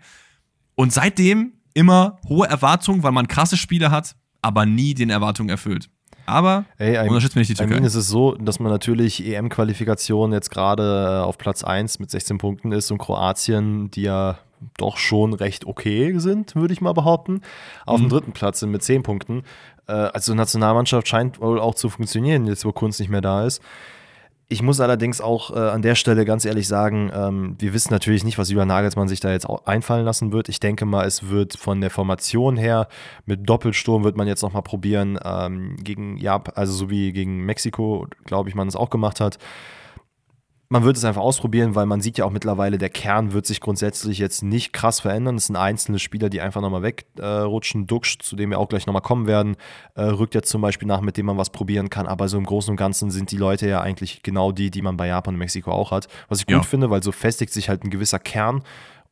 Und seitdem immer hohe Erwartungen, weil man krasse Spiele hat, aber nie den Erwartungen erfüllt. Aber Ey, unterstützt mir nicht die Türkei. I mean, ist es so, dass man natürlich EM-Qualifikation jetzt gerade äh, auf Platz 1 mit 16 Punkten ist und Kroatien, die ja doch schon recht okay sind, würde ich mal behaupten, auf mhm. dem dritten Platz sind mit 10 Punkten. Äh, also Nationalmannschaft scheint wohl auch zu funktionieren, jetzt wo Kunst nicht mehr da ist. Ich muss allerdings auch äh, an der Stelle ganz ehrlich sagen, ähm, wir wissen natürlich nicht, was über Nagelsmann sich da jetzt einfallen lassen wird. Ich denke mal, es wird von der Formation her mit Doppelsturm wird man jetzt nochmal probieren ähm, gegen Japan, also so wie gegen Mexiko, glaube ich, man es auch gemacht hat man wird es einfach ausprobieren, weil man sieht ja auch mittlerweile, der Kern wird sich grundsätzlich jetzt nicht krass verändern. Es sind einzelne Spieler, die einfach nochmal wegrutschen. Äh, Duxch, zu dem wir auch gleich nochmal kommen werden, äh, rückt jetzt zum Beispiel nach, mit dem man was probieren kann. Aber so im Großen und Ganzen sind die Leute ja eigentlich genau die, die man bei Japan und Mexiko auch hat. Was ich gut ja. finde, weil so festigt sich halt ein gewisser Kern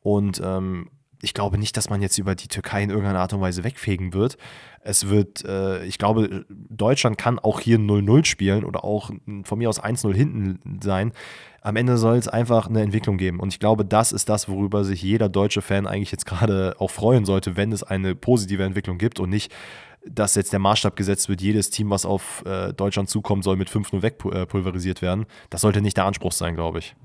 und ähm, ich glaube nicht, dass man jetzt über die Türkei in irgendeiner Art und Weise wegfegen wird. Es wird, äh, ich glaube, Deutschland kann auch hier 0-0 spielen oder auch von mir aus 1-0 hinten sein. Am Ende soll es einfach eine Entwicklung geben. Und ich glaube, das ist das, worüber sich jeder deutsche Fan eigentlich jetzt gerade auch freuen sollte, wenn es eine positive Entwicklung gibt und nicht, dass jetzt der Maßstab gesetzt wird, jedes Team, was auf äh, Deutschland zukommt, soll mit 5-0 wegpulverisiert werden. Das sollte nicht der Anspruch sein, glaube ich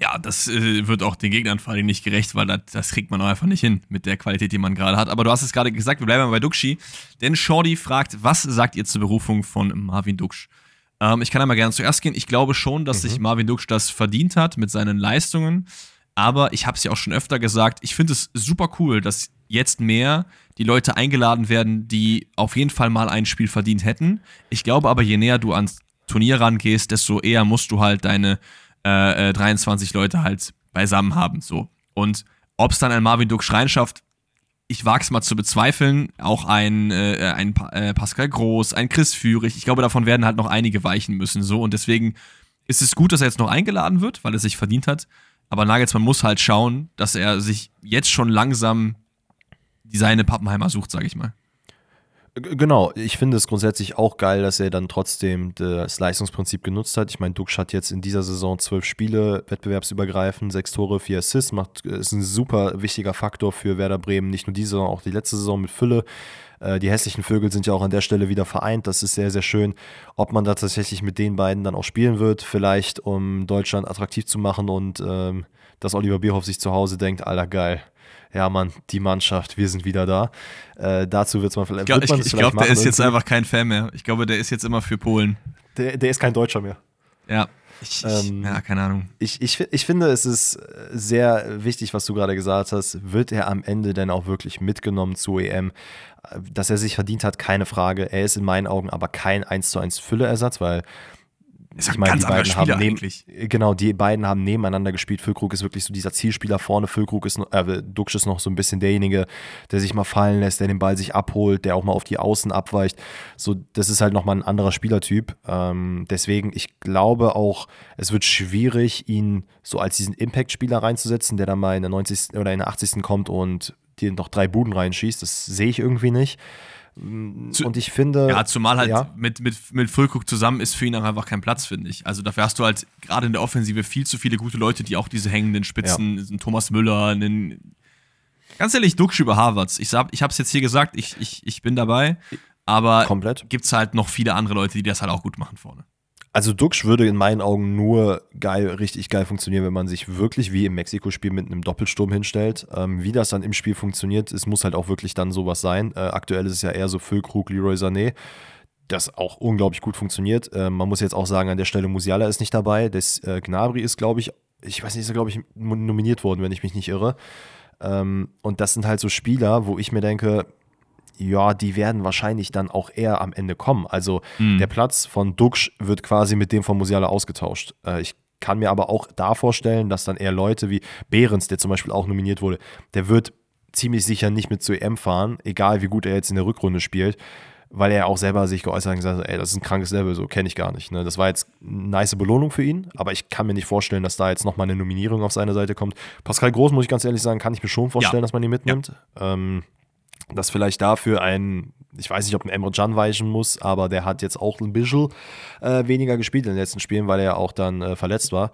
ja, das äh, wird auch den Gegnern vor allem nicht gerecht, weil das, das kriegt man auch einfach nicht hin mit der Qualität, die man gerade hat. Aber du hast es gerade gesagt, wir bleiben mal bei Duxi. Denn Shorty fragt, was sagt ihr zur Berufung von Marvin Duksch? Ähm, ich kann einmal gerne zuerst gehen. Ich glaube schon, dass mhm. sich Marvin Duksch das verdient hat mit seinen Leistungen. Aber ich habe es ja auch schon öfter gesagt, ich finde es super cool, dass jetzt mehr die Leute eingeladen werden, die auf jeden Fall mal ein Spiel verdient hätten. Ich glaube aber, je näher du ans Turnier rangehst, desto eher musst du halt deine äh, 23 äh, Leute halt beisammen haben. So. Und ob es dann ein Marvin Duck Schrein schafft, ich wage es mal zu bezweifeln. Auch ein, äh, ein äh, Pascal Groß, ein Chris Führig. Ich glaube, davon werden halt noch einige weichen müssen. So. Und deswegen ist es gut, dass er jetzt noch eingeladen wird, weil er sich verdient hat. Aber Nagelsmann muss halt schauen, dass er sich jetzt schon langsam seine Pappenheimer sucht, sage ich mal. Genau, ich finde es grundsätzlich auch geil, dass er dann trotzdem das Leistungsprinzip genutzt hat. Ich meine, Dux hat jetzt in dieser Saison zwölf Spiele, wettbewerbsübergreifend, sechs Tore, vier Assists, macht, ist ein super wichtiger Faktor für Werder Bremen, nicht nur diese, sondern auch die letzte Saison mit Fülle. Äh, die hässlichen Vögel sind ja auch an der Stelle wieder vereint, das ist sehr, sehr schön. Ob man da tatsächlich mit den beiden dann auch spielen wird, vielleicht um Deutschland attraktiv zu machen und ähm, dass Oliver Bierhoff sich zu Hause denkt, alter geil ja Mann, die Mannschaft, wir sind wieder da. Äh, dazu wird man vielleicht. Ich glaube, glaub, der ist jetzt einfach kein Fan mehr. Ich glaube, der ist jetzt immer für Polen. Der, der ist kein Deutscher mehr. Ja. Ich, ich, ähm, ja, keine Ahnung. Ich, ich, ich finde, es ist sehr wichtig, was du gerade gesagt hast. Wird er am Ende denn auch wirklich mitgenommen zu EM? Dass er sich verdient hat, keine Frage. Er ist in meinen Augen aber kein 1 zu 1 Fülleersatz, weil ist ich meine, die beiden haben neben, genau, die beiden haben nebeneinander gespielt. Füllkrug ist wirklich so dieser Zielspieler vorne. Füllkrug ist, äh, Duxch ist noch so ein bisschen derjenige, der sich mal fallen lässt, der den Ball sich abholt, der auch mal auf die Außen abweicht. So, das ist halt nochmal ein anderer Spielertyp. Ähm, deswegen, ich glaube auch, es wird schwierig, ihn so als diesen Impact-Spieler reinzusetzen, der dann mal in der 90. oder in der 80. kommt und dir noch drei Buden reinschießt. Das sehe ich irgendwie nicht. Und ich finde. Ja, zumal halt ja. mit, mit, mit Füllkrug zusammen ist für ihn auch einfach kein Platz, finde ich. Also dafür hast du halt gerade in der Offensive viel zu viele gute Leute, die auch diese hängenden Spitzen, ja. Thomas Müller, einen. Ganz ehrlich, Duxch über Harvards. Ich, sag, ich habe es jetzt hier gesagt, ich, ich, ich bin dabei. Aber gibt es halt noch viele andere Leute, die das halt auch gut machen vorne. Also Duxch würde in meinen Augen nur geil, richtig geil funktionieren, wenn man sich wirklich wie im Mexiko-Spiel mit einem Doppelsturm hinstellt. Ähm, wie das dann im Spiel funktioniert, es muss halt auch wirklich dann sowas sein. Äh, aktuell ist es ja eher so Füllkrug, Leroy Sané, das auch unglaublich gut funktioniert. Äh, man muss jetzt auch sagen, an der Stelle Musiala ist nicht dabei. Das äh, Gnabry ist, glaube ich, ich weiß nicht, ist glaube ich, nominiert worden, wenn ich mich nicht irre. Ähm, und das sind halt so Spieler, wo ich mir denke, ja, die werden wahrscheinlich dann auch eher am Ende kommen. Also mhm. der Platz von Duxch wird quasi mit dem von Musiala ausgetauscht. Äh, ich kann mir aber auch da vorstellen, dass dann eher Leute wie Behrens, der zum Beispiel auch nominiert wurde, der wird ziemlich sicher nicht mit zu EM fahren, egal wie gut er jetzt in der Rückrunde spielt, weil er auch selber sich geäußert hat und gesagt hat, ey, das ist ein krankes Level, so kenne ich gar nicht. Ne? Das war jetzt eine nice Belohnung für ihn, aber ich kann mir nicht vorstellen, dass da jetzt nochmal eine Nominierung auf seine Seite kommt. Pascal Groß, muss ich ganz ehrlich sagen, kann ich mir schon vorstellen, ja. dass man ihn mitnimmt. Ja. Ähm, dass vielleicht dafür ein, ich weiß nicht, ob ein Emre Can weichen muss, aber der hat jetzt auch ein bisschen äh, weniger gespielt in den letzten Spielen, weil er ja auch dann äh, verletzt war.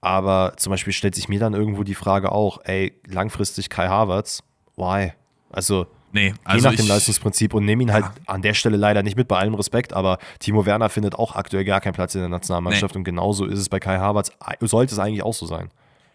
Aber zum Beispiel stellt sich mir dann irgendwo die Frage auch, ey, langfristig Kai Havertz, why? Also, nee, also geh nach dem Leistungsprinzip und nimm ihn halt ja. an der Stelle leider nicht mit, bei allem Respekt, aber Timo Werner findet auch aktuell gar keinen Platz in der Nationalmannschaft nee. und genauso ist es bei Kai Havertz, sollte es eigentlich auch so sein.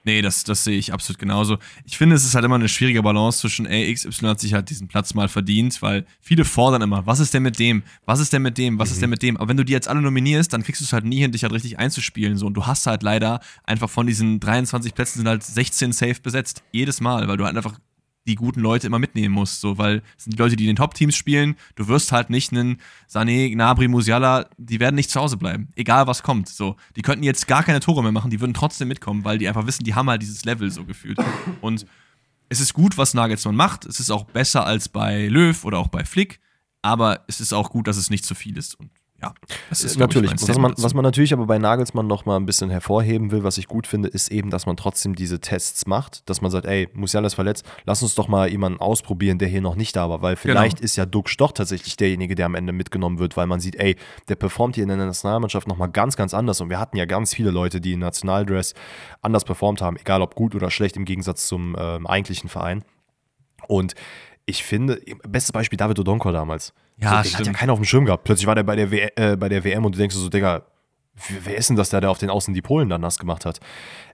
Nee, das, das sehe ich absolut genauso. Ich finde, es ist halt immer eine schwierige Balance zwischen, ey, XY hat sich halt diesen Platz mal verdient, weil viele fordern immer, was ist denn mit dem? Was ist denn mit dem? Was mhm. ist denn mit dem? Aber wenn du die jetzt alle nominierst, dann kriegst du es halt nie hin, dich halt richtig einzuspielen. So. Und du hast halt leider einfach von diesen 23 Plätzen sind halt 16 safe besetzt. Jedes Mal, weil du halt einfach die guten Leute immer mitnehmen musst, so, weil es sind die Leute, die in den Top-Teams spielen. Du wirst halt nicht einen Sané, Gnabry, Musiala, die werden nicht zu Hause bleiben, egal was kommt. So, die könnten jetzt gar keine Tore mehr machen, die würden trotzdem mitkommen, weil die einfach wissen, die haben halt dieses Level so gefühlt. Und es ist gut, was Nagelsmann macht. Es ist auch besser als bei Löw oder auch bei Flick, aber es ist auch gut, dass es nicht zu viel ist. Und ja, das ist natürlich. Ich, was, man, was man natürlich aber bei Nagelsmann noch mal ein bisschen hervorheben will, was ich gut finde, ist eben, dass man trotzdem diese Tests macht, dass man sagt, ey, Musiala ist verletzt, lass uns doch mal jemanden ausprobieren, der hier noch nicht da war, weil vielleicht genau. ist ja Duck Stoch tatsächlich derjenige, der am Ende mitgenommen wird, weil man sieht, ey, der performt hier in der Nationalmannschaft noch mal ganz, ganz anders und wir hatten ja ganz viele Leute, die im Nationaldress anders performt haben, egal ob gut oder schlecht im Gegensatz zum ähm, eigentlichen Verein. Und ich finde, bestes Beispiel David Odonkor damals. Ja, so, den hat ja keiner auf dem Schirm gehabt. Plötzlich war der bei der, w äh, bei der WM und du denkst so, Digga, wer ist denn das, der, der auf den Außen die Polen dann nass gemacht hat?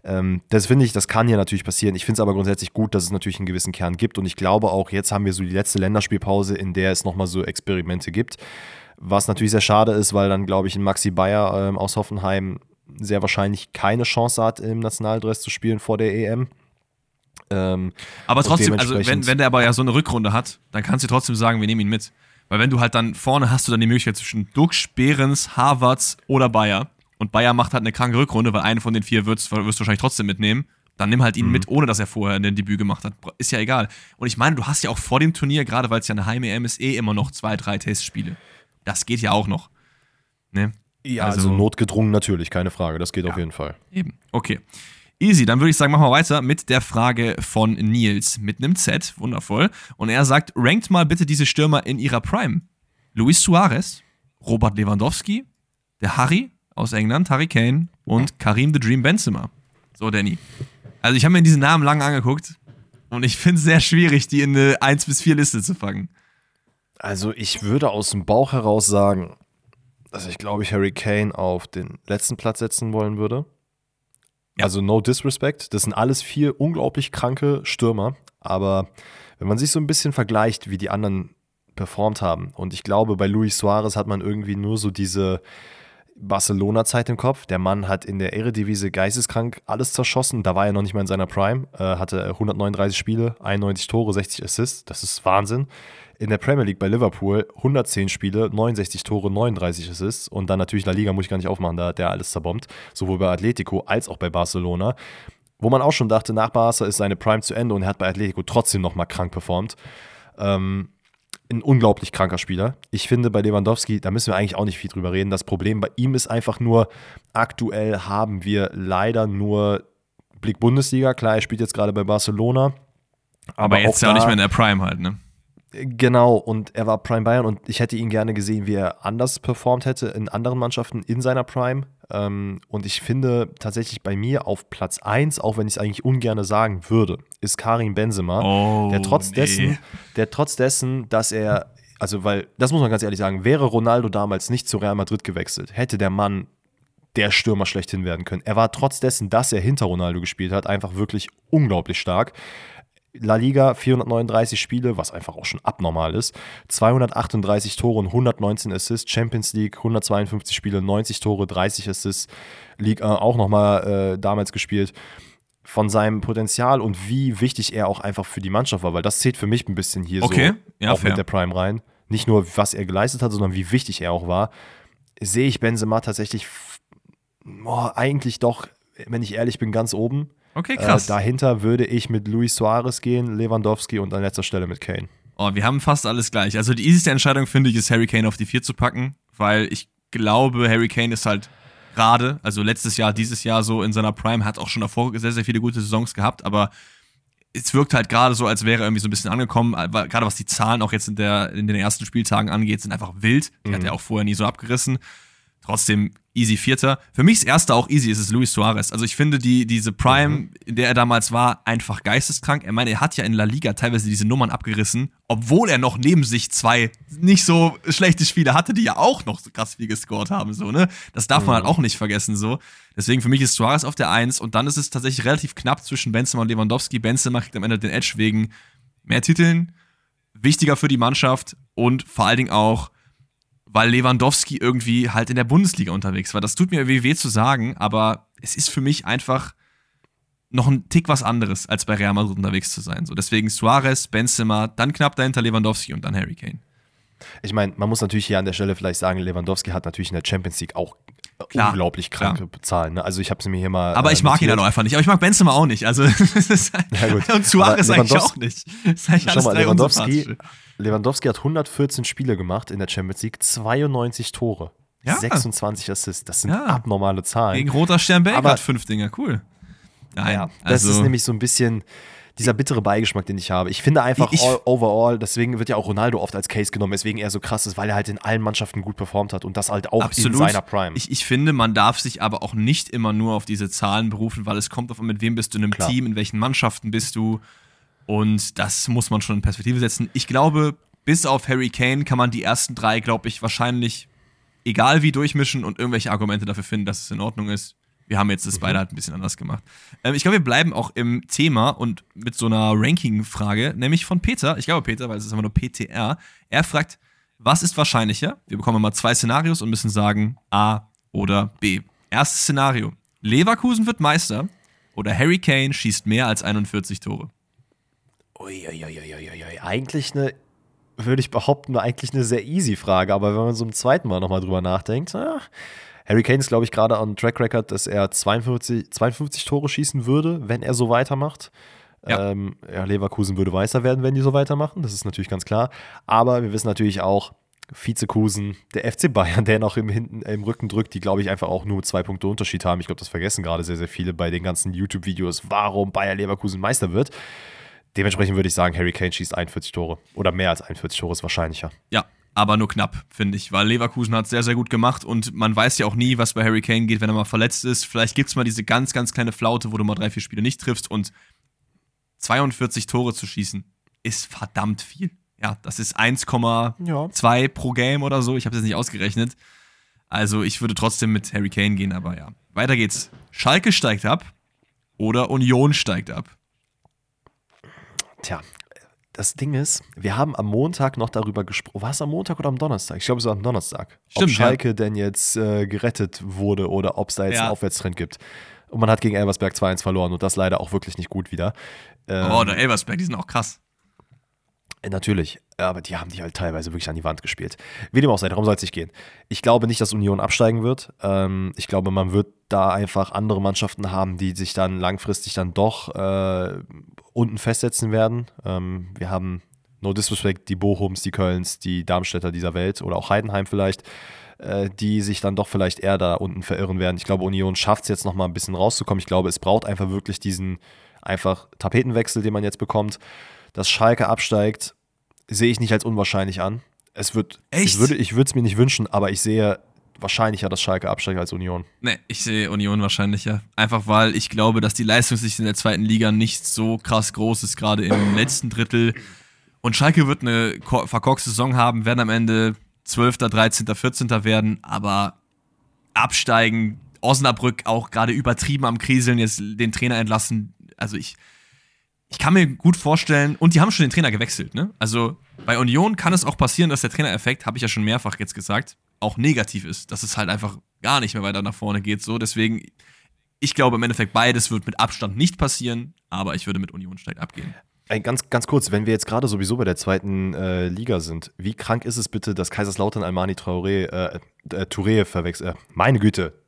Ähm, das finde ich, das kann ja natürlich passieren. Ich finde es aber grundsätzlich gut, dass es natürlich einen gewissen Kern gibt und ich glaube auch, jetzt haben wir so die letzte Länderspielpause, in der es nochmal so Experimente gibt. Was natürlich sehr schade ist, weil dann, glaube ich, ein Maxi Bayer ähm, aus Hoffenheim sehr wahrscheinlich keine Chance hat, im Nationaldress zu spielen vor der EM. Ähm, aber trotzdem, also wenn, wenn der aber ja so eine Rückrunde hat, dann kannst du trotzdem sagen, wir nehmen ihn mit. Weil wenn du halt dann vorne hast du dann die Möglichkeit zwischen Dux, Behrens, Harvards oder Bayer. Und Bayer macht halt eine kranke Rückrunde, weil einen von den vier wirst, wirst du wahrscheinlich trotzdem mitnehmen. Dann nimm halt ihn mhm. mit, ohne dass er vorher ein Debüt gemacht hat. Ist ja egal. Und ich meine, du hast ja auch vor dem Turnier, gerade weil es ja eine Heim-EM ist, eh immer noch zwei, drei Testspiele. Das geht ja auch noch. Ne? Ja, also, also notgedrungen natürlich, keine Frage. Das geht ja, auf jeden Fall. Eben. Okay. Easy, dann würde ich sagen, machen wir weiter mit der Frage von Nils mit einem Z, wundervoll. Und er sagt, rankt mal bitte diese Stürmer in ihrer Prime. Luis Suarez, Robert Lewandowski, der Harry aus England, Harry Kane und Karim the Dream Benzema. So, Danny. Also ich habe mir diese Namen lange angeguckt und ich finde es sehr schwierig, die in eine 1 bis 4 Liste zu fangen. Also ich würde aus dem Bauch heraus sagen, dass ich glaube ich Harry Kane auf den letzten Platz setzen wollen würde. Also no disrespect. Das sind alles vier unglaublich kranke Stürmer. Aber wenn man sich so ein bisschen vergleicht, wie die anderen performt haben, und ich glaube, bei Luis Suarez hat man irgendwie nur so diese, Barcelona-Zeit im Kopf. Der Mann hat in der Eredivisie geisteskrank alles zerschossen. Da war er noch nicht mal in seiner Prime. Äh, hatte 139 Spiele, 91 Tore, 60 Assists. Das ist Wahnsinn. In der Premier League bei Liverpool 110 Spiele, 69 Tore, 39 Assists. Und dann natürlich La Liga muss ich gar nicht aufmachen, da hat der alles zerbombt. Sowohl bei Atletico als auch bei Barcelona. Wo man auch schon dachte, nach Barca ist seine Prime zu Ende und er hat bei Atletico trotzdem nochmal krank performt. Ähm, ein unglaublich kranker Spieler. Ich finde bei Lewandowski, da müssen wir eigentlich auch nicht viel drüber reden. Das Problem bei ihm ist einfach nur, aktuell haben wir leider nur Blick Bundesliga. Klar, er spielt jetzt gerade bei Barcelona. Aber, aber jetzt ja auch nicht mehr in der Prime halt, ne? Genau, und er war Prime Bayern und ich hätte ihn gerne gesehen, wie er anders performt hätte in anderen Mannschaften in seiner Prime. Ähm, und ich finde tatsächlich bei mir auf Platz 1, auch wenn ich es eigentlich ungern sagen würde, ist Karim Benzema, oh, der trotz nee. dessen, der trotz dessen, dass er, also weil, das muss man ganz ehrlich sagen, wäre Ronaldo damals nicht zu Real Madrid gewechselt, hätte der Mann der Stürmer schlechthin werden können. Er war trotz dessen, dass er hinter Ronaldo gespielt hat, einfach wirklich unglaublich stark. La Liga 439 Spiele, was einfach auch schon abnormal ist. 238 Tore und 119 Assists. Champions League 152 Spiele, 90 Tore, 30 Assists. League äh, auch nochmal äh, damals gespielt. Von seinem Potenzial und wie wichtig er auch einfach für die Mannschaft war, weil das zählt für mich ein bisschen hier okay. so ja, auch fair. mit der Prime rein. Nicht nur, was er geleistet hat, sondern wie wichtig er auch war. Sehe ich Benzema tatsächlich boah, eigentlich doch, wenn ich ehrlich bin, ganz oben. Okay, krass. Äh, dahinter würde ich mit Luis Suarez gehen, Lewandowski und an letzter Stelle mit Kane. Oh, wir haben fast alles gleich. Also die easyste Entscheidung, finde ich, ist Harry Kane auf die 4 zu packen, weil ich glaube, Harry Kane ist halt gerade, also letztes Jahr, dieses Jahr so in seiner Prime, hat auch schon davor sehr, sehr viele gute Saisons gehabt, aber es wirkt halt gerade so, als wäre er irgendwie so ein bisschen angekommen, gerade was die Zahlen auch jetzt in, der, in den ersten Spieltagen angeht, sind einfach wild. Die mhm. hat er auch vorher nie so abgerissen. Trotzdem easy Vierter. Für mich das erste auch easy ist es Luis Suarez. Also ich finde die, diese Prime, mhm. in der er damals war, einfach geisteskrank. Er meine, er hat ja in La Liga teilweise diese Nummern abgerissen, obwohl er noch neben sich zwei nicht so schlechte Spiele hatte, die ja auch noch so krass viel gescored haben, so, ne? Das darf man halt mhm. halt auch nicht vergessen, so. Deswegen für mich ist Suarez auf der Eins und dann ist es tatsächlich relativ knapp zwischen Benzema und Lewandowski. Benzema kriegt am Ende den Edge wegen mehr Titeln, wichtiger für die Mannschaft und vor allen Dingen auch weil Lewandowski irgendwie halt in der Bundesliga unterwegs war. Das tut mir irgendwie weh zu sagen, aber es ist für mich einfach noch ein Tick was anderes, als bei Real Madrid unterwegs zu sein. So, deswegen Suarez, Benzema, dann knapp dahinter Lewandowski und dann Harry Kane. Ich meine, man muss natürlich hier an der Stelle vielleicht sagen, Lewandowski hat natürlich in der Champions League auch klar, unglaublich kranke klar. Zahlen. Ne? Also ich habe sie mir hier mal. Aber ich äh, mag ihn halt auch einfach nicht. Aber ich mag Benzema auch nicht. Also ja, gut. und Suarez eigentlich auch nicht. Das ist eigentlich Schau mal, Lewandowski, Lewandowski hat 114 Spiele gemacht in der Champions League, 92 Tore, ja. 26 Assists. Das sind ja. abnormale Zahlen. Gegen Roter Stern Belgrad fünf Dinger, cool. Nein, ja, das also, ist nämlich so ein bisschen dieser bittere Beigeschmack, den ich habe. Ich finde einfach ich, all, overall, deswegen wird ja auch Ronaldo oft als Case genommen, weswegen er so krass ist, weil er halt in allen Mannschaften gut performt hat und das halt auch absolut. in seiner Prime. Ich, ich finde, man darf sich aber auch nicht immer nur auf diese Zahlen berufen, weil es kommt auf, mit wem bist du in einem Klar. Team, in welchen Mannschaften bist du. Und das muss man schon in Perspektive setzen. Ich glaube, bis auf Harry Kane kann man die ersten drei, glaube ich, wahrscheinlich egal wie durchmischen und irgendwelche Argumente dafür finden, dass es in Ordnung ist. Wir haben jetzt das mhm. beide halt ein bisschen anders gemacht. Ähm, ich glaube, wir bleiben auch im Thema und mit so einer Ranking-Frage, nämlich von Peter. Ich glaube Peter, weil es ist immer nur PTR. Er fragt, was ist wahrscheinlicher? Wir bekommen mal zwei Szenarios und müssen sagen A oder B. Erstes Szenario. Leverkusen wird Meister oder Harry Kane schießt mehr als 41 Tore. Uiuiuiui, eigentlich eine, würde ich behaupten, eigentlich eine sehr easy Frage, aber wenn man so im zweiten Mal nochmal drüber nachdenkt, ja, Harry Kane ist, glaube ich, gerade am Track Record, dass er 42, 52 Tore schießen würde, wenn er so weitermacht. Ja. Ähm, ja, Leverkusen würde weißer werden, wenn die so weitermachen. Das ist natürlich ganz klar. Aber wir wissen natürlich auch, Vizekusen, der FC Bayern, der noch im, hinten, im Rücken drückt, die, glaube ich, einfach auch nur zwei Punkte Unterschied haben. Ich glaube, das vergessen gerade sehr, sehr viele bei den ganzen YouTube-Videos, warum Bayer Leverkusen Meister wird. Dementsprechend würde ich sagen, Harry Kane schießt 41 Tore. Oder mehr als 41 Tore ist wahrscheinlicher. Ja, aber nur knapp, finde ich, weil Leverkusen hat es sehr, sehr gut gemacht und man weiß ja auch nie, was bei Harry Kane geht, wenn er mal verletzt ist. Vielleicht gibt es mal diese ganz, ganz kleine Flaute, wo du mal drei, vier Spiele nicht triffst und 42 Tore zu schießen ist verdammt viel. Ja, das ist 1,2 ja. pro Game oder so. Ich habe es jetzt nicht ausgerechnet. Also ich würde trotzdem mit Harry Kane gehen, aber ja. Weiter geht's. Schalke steigt ab oder Union steigt ab. Tja, das Ding ist, wir haben am Montag noch darüber gesprochen. War es am Montag oder am Donnerstag? Ich glaube, es war am Donnerstag. Stimmt, ob Schalke ja. denn jetzt äh, gerettet wurde oder ob es da jetzt ja. einen Aufwärtstrend gibt. Und man hat gegen Elversberg 2-1 verloren und das leider auch wirklich nicht gut wieder. Ähm, oh, der Elversberg, die sind auch krass. Äh, natürlich, aber die haben die halt teilweise wirklich an die Wand gespielt. Wie dem auch sei, darum soll es nicht gehen. Ich glaube nicht, dass Union absteigen wird. Ähm, ich glaube, man wird da einfach andere Mannschaften haben, die sich dann langfristig dann doch äh, unten festsetzen werden. Ähm, wir haben, no disrespect, die Bochums, die Kölns, die Darmstädter dieser Welt oder auch Heidenheim vielleicht, äh, die sich dann doch vielleicht eher da unten verirren werden. Ich glaube, Union schafft es jetzt nochmal ein bisschen rauszukommen. Ich glaube, es braucht einfach wirklich diesen einfach Tapetenwechsel, den man jetzt bekommt dass Schalke absteigt, sehe ich nicht als unwahrscheinlich an. Es wird, Echt? Ich würde ich es mir nicht wünschen, aber ich sehe wahrscheinlicher, dass Schalke absteigt als Union. Nee, ich sehe Union wahrscheinlicher. Einfach weil ich glaube, dass die Leistungssicht in der zweiten Liga nicht so krass groß ist, gerade im letzten Drittel. Und Schalke wird eine verkorkste Saison haben, werden am Ende 12., 13., 14. werden, aber absteigen, Osnabrück auch gerade übertrieben am Kriseln, jetzt den Trainer entlassen. Also ich, ich kann mir gut vorstellen, und die haben schon den Trainer gewechselt, ne? Also bei Union kann es auch passieren, dass der Trainereffekt, habe ich ja schon mehrfach jetzt gesagt, auch negativ ist, dass es halt einfach gar nicht mehr weiter nach vorne geht. So, deswegen, ich glaube im Endeffekt, beides wird mit Abstand nicht passieren, aber ich würde mit Union steigt abgehen. Ey, ganz, ganz kurz, wenn wir jetzt gerade sowieso bei der zweiten äh, Liga sind, wie krank ist es bitte, dass Kaiserslautern Almani Traoré, äh, äh, Touré verwechselt? Äh, meine Güte,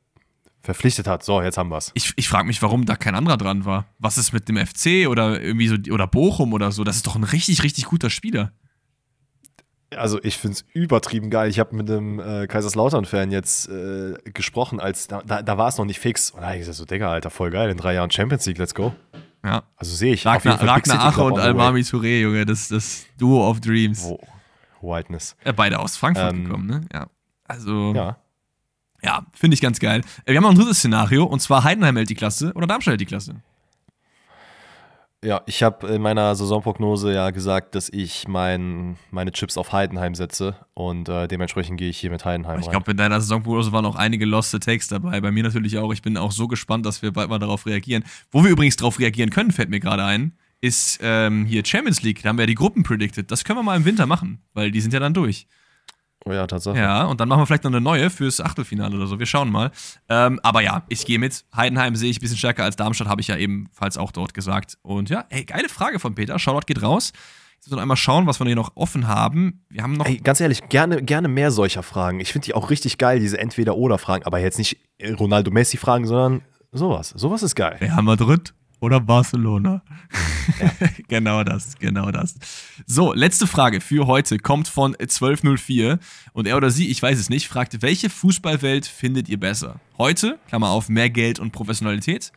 verpflichtet hat. So, jetzt haben wir es. Ich, ich frage mich, warum da kein anderer dran war. Was ist mit dem FC oder irgendwie so oder Bochum oder so? Das ist doch ein richtig, richtig guter Spieler. Also ich finde es übertrieben geil. Ich habe mit einem äh, Kaiserslautern-Fan jetzt äh, gesprochen, als da, da, da war es noch nicht fix. Und da habe ich gesagt, so, Digga, Alter, voll geil, in drei Jahren Champions League, let's go. Ja. Also sehe ich. Ragnar, Ragnar Ache und Almami Touré, Junge, das, das Duo of Dreams. Oh, Whiteness. Ja, beide aus Frankfurt ähm, gekommen, ne? Ja. Also. Ja. Ja, finde ich ganz geil. Wir haben noch ein drittes Szenario und zwar Heidenheim hält die Klasse oder Darmstadt hält die Klasse. Ja, ich habe in meiner Saisonprognose ja gesagt, dass ich mein, meine Chips auf Heidenheim setze und äh, dementsprechend gehe ich hier mit Heidenheim Ich glaube, in deiner Saisonprognose waren auch einige loste Takes dabei. Bei mir natürlich auch. Ich bin auch so gespannt, dass wir bald mal darauf reagieren. Wo wir übrigens darauf reagieren können, fällt mir gerade ein, ist ähm, hier Champions League. Da haben wir ja die Gruppen predicted. Das können wir mal im Winter machen, weil die sind ja dann durch. Oh ja, Tatsache. Ja, und dann machen wir vielleicht noch eine neue fürs Achtelfinale oder so. Wir schauen mal. Ähm, aber ja, ich gehe mit. Heidenheim sehe ich ein bisschen stärker als Darmstadt, habe ich ja ebenfalls auch dort gesagt. Und ja, ey, geile Frage von Peter. Shoutout geht raus. Jetzt müssen wir einmal schauen, was wir hier noch offen haben. Wir haben noch. Ey, ganz ehrlich, gerne, gerne mehr solcher Fragen. Ich finde die auch richtig geil, diese Entweder-Oder-Fragen. Aber jetzt nicht Ronaldo-Messi-Fragen, sondern sowas. Sowas ist geil. Real Madrid oder Barcelona. Ja. genau das, genau das. So, letzte Frage für heute kommt von 1204 und er oder sie, ich weiß es nicht, fragt, welche Fußballwelt findet ihr besser? Heute, Klammer auf, mehr Geld und Professionalität,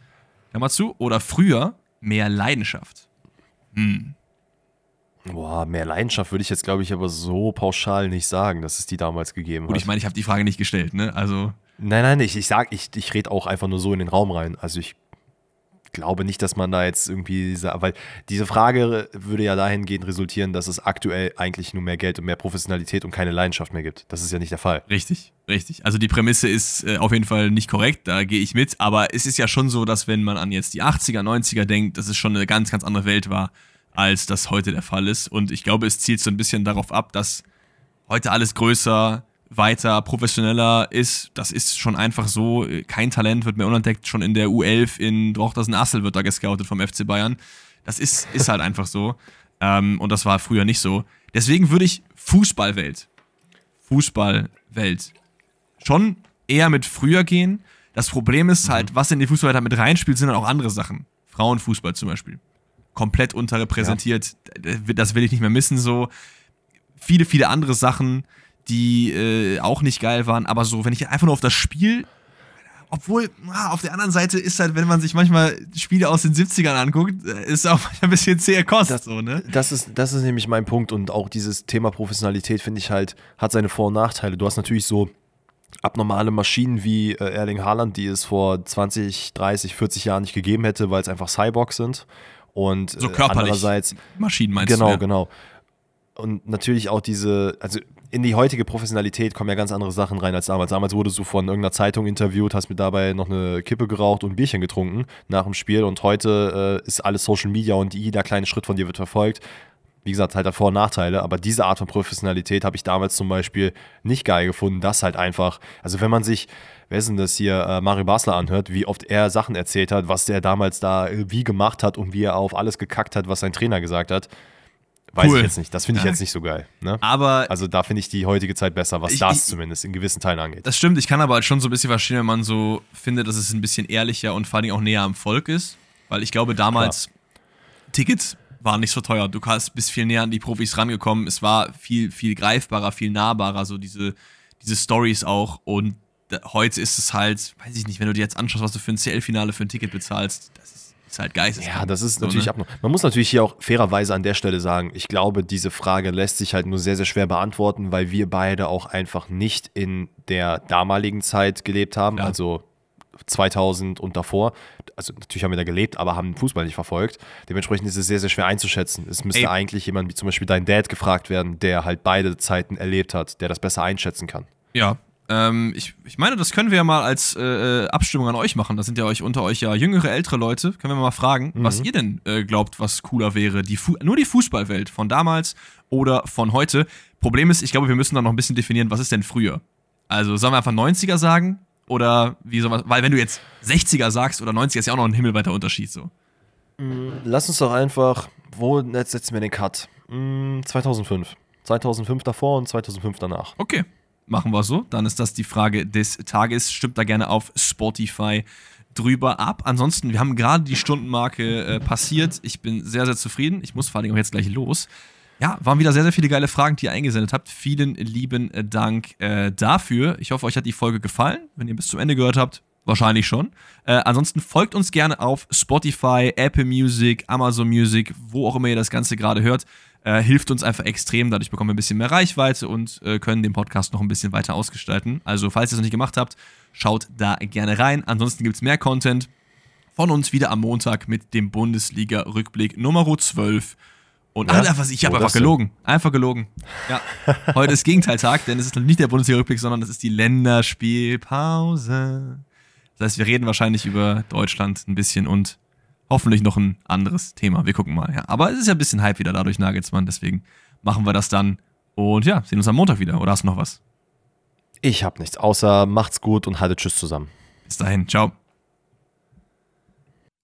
Klammer zu, oder früher mehr Leidenschaft? Hm. Boah, mehr Leidenschaft würde ich jetzt, glaube ich, aber so pauschal nicht sagen, dass es die damals gegeben hat. Und ich meine, ich habe die Frage nicht gestellt, ne? Also. Nein, nein, ich, ich sag, ich, ich rede auch einfach nur so in den Raum rein. Also ich glaube nicht, dass man da jetzt irgendwie, diese, weil diese Frage würde ja dahingehend resultieren, dass es aktuell eigentlich nur mehr Geld und mehr Professionalität und keine Leidenschaft mehr gibt. Das ist ja nicht der Fall. Richtig, richtig. Also die Prämisse ist äh, auf jeden Fall nicht korrekt, da gehe ich mit, aber es ist ja schon so, dass wenn man an jetzt die 80er, 90er denkt, dass es schon eine ganz, ganz andere Welt war, als das heute der Fall ist. Und ich glaube, es zielt so ein bisschen darauf ab, dass heute alles größer, weiter professioneller ist. Das ist schon einfach so. Kein Talent wird mehr unentdeckt. Schon in der U11 in Drochtersen Assel wird da gescoutet vom FC Bayern. Das ist, ist halt einfach so. Ähm, und das war früher nicht so. Deswegen würde ich Fußballwelt, Fußballwelt schon eher mit früher gehen. Das Problem ist halt, mhm. was in die Fußballwelt halt mit reinspielt, sind dann auch andere Sachen. Frauenfußball zum Beispiel. Komplett unterrepräsentiert. Ja. Das will ich nicht mehr missen so. Viele, viele andere Sachen die äh, auch nicht geil waren. Aber so, wenn ich einfach nur auf das Spiel obwohl, ah, auf der anderen Seite ist halt, wenn man sich manchmal Spiele aus den 70ern anguckt, äh, ist auch ein bisschen zäher Kost. Das, so, ne? das, ist, das ist nämlich mein Punkt und auch dieses Thema Professionalität, finde ich halt, hat seine Vor- und Nachteile. Du hast natürlich so abnormale Maschinen wie äh, Erling Haaland, die es vor 20, 30, 40 Jahren nicht gegeben hätte, weil es einfach Cyborgs sind. Und so körperlich andererseits Maschinen meinst genau, du? Genau, genau. Und natürlich auch diese, also in die heutige Professionalität kommen ja ganz andere Sachen rein als damals. Damals wurdest du von irgendeiner Zeitung interviewt, hast mit dabei noch eine Kippe geraucht und ein Bierchen getrunken nach dem Spiel und heute äh, ist alles Social Media und jeder kleine Schritt von dir wird verfolgt. wie gesagt, halt Vor- und Nachteile, aber diese Art von Professionalität habe ich damals zum Beispiel nicht geil gefunden, dass halt einfach, also wenn man sich, wer ist denn das hier, äh, Mario Basler anhört, wie oft er Sachen erzählt hat, was der damals da äh, wie gemacht hat und wie er auf alles gekackt hat, was sein Trainer gesagt hat, weiß cool. ich jetzt nicht. Das finde ich ja. jetzt nicht so geil. Ne? Aber also da finde ich die heutige Zeit besser, was ich, das ich, zumindest in gewissen Teilen angeht. Das stimmt, ich kann aber halt schon so ein bisschen verstehen, wenn man so findet, dass es ein bisschen ehrlicher und vor allem auch näher am Volk ist, weil ich glaube damals Klar. Tickets war nicht so teuer. Du bist viel näher an die Profis rangekommen. Es war viel, viel greifbarer, viel nahbarer, so diese, diese Stories auch. Und heute ist es halt, weiß ich nicht, wenn du dir jetzt anschaust, was du für ein CL-Finale für ein Ticket bezahlst, das ist, halt geistig. Ja, das ist so, natürlich ne? ab. Man muss natürlich hier auch fairerweise an der Stelle sagen, ich glaube, diese Frage lässt sich halt nur sehr, sehr schwer beantworten, weil wir beide auch einfach nicht in der damaligen Zeit gelebt haben. Ja. Also 2000 und davor. Also natürlich haben wir da gelebt, aber haben Fußball nicht verfolgt. Dementsprechend ist es sehr, sehr schwer einzuschätzen. Es müsste Ey. eigentlich jemand wie zum Beispiel dein Dad gefragt werden, der halt beide Zeiten erlebt hat, der das besser einschätzen kann. Ja, ähm, ich, ich meine, das können wir ja mal als äh, Abstimmung an euch machen. Da sind ja euch unter euch ja jüngere, ältere Leute. Können wir mal fragen, mhm. was ihr denn äh, glaubt, was cooler wäre. Die nur die Fußballwelt von damals oder von heute. Problem ist, ich glaube, wir müssen da noch ein bisschen definieren, was ist denn früher? Also sollen wir einfach 90er sagen? Oder wie sowas? Weil wenn du jetzt 60er sagst oder 90er ist ja auch noch ein himmelweiter Unterschied so. Mm, lass uns doch einfach, wo jetzt setzen wir den Cut? 2005. Mm, 2005 davor und 2005 danach. Okay, machen wir so. Dann ist das die Frage des Tages. Stimmt da gerne auf Spotify drüber ab. Ansonsten, wir haben gerade die Stundenmarke äh, passiert. Ich bin sehr, sehr zufrieden. Ich muss vor allem auch jetzt gleich los. Ja, waren wieder sehr, sehr viele geile Fragen, die ihr eingesendet habt. Vielen lieben Dank äh, dafür. Ich hoffe, euch hat die Folge gefallen. Wenn ihr bis zum Ende gehört habt, wahrscheinlich schon. Äh, ansonsten folgt uns gerne auf Spotify, Apple Music, Amazon Music, wo auch immer ihr das Ganze gerade hört. Äh, hilft uns einfach extrem. Dadurch bekommen wir ein bisschen mehr Reichweite und äh, können den Podcast noch ein bisschen weiter ausgestalten. Also, falls ihr es noch nicht gemacht habt, schaut da gerne rein. Ansonsten gibt es mehr Content von uns wieder am Montag mit dem Bundesliga-Rückblick Nummer 12. Und ja? einfach, ich habe einfach gelogen. Einfach gelogen. Ja. Heute ist Gegenteiltag, denn es ist nicht der Bundesliga-Rückblick, sondern es ist die Länderspielpause. Das heißt, wir reden wahrscheinlich über Deutschland ein bisschen und hoffentlich noch ein anderes Thema. Wir gucken mal. Ja. Aber es ist ja ein bisschen Hype wieder dadurch, Nagelsmann. Deswegen machen wir das dann. Und ja, sehen uns am Montag wieder. Oder hast du noch was? Ich habe nichts, außer macht's gut und haltet Tschüss zusammen. Bis dahin. Ciao.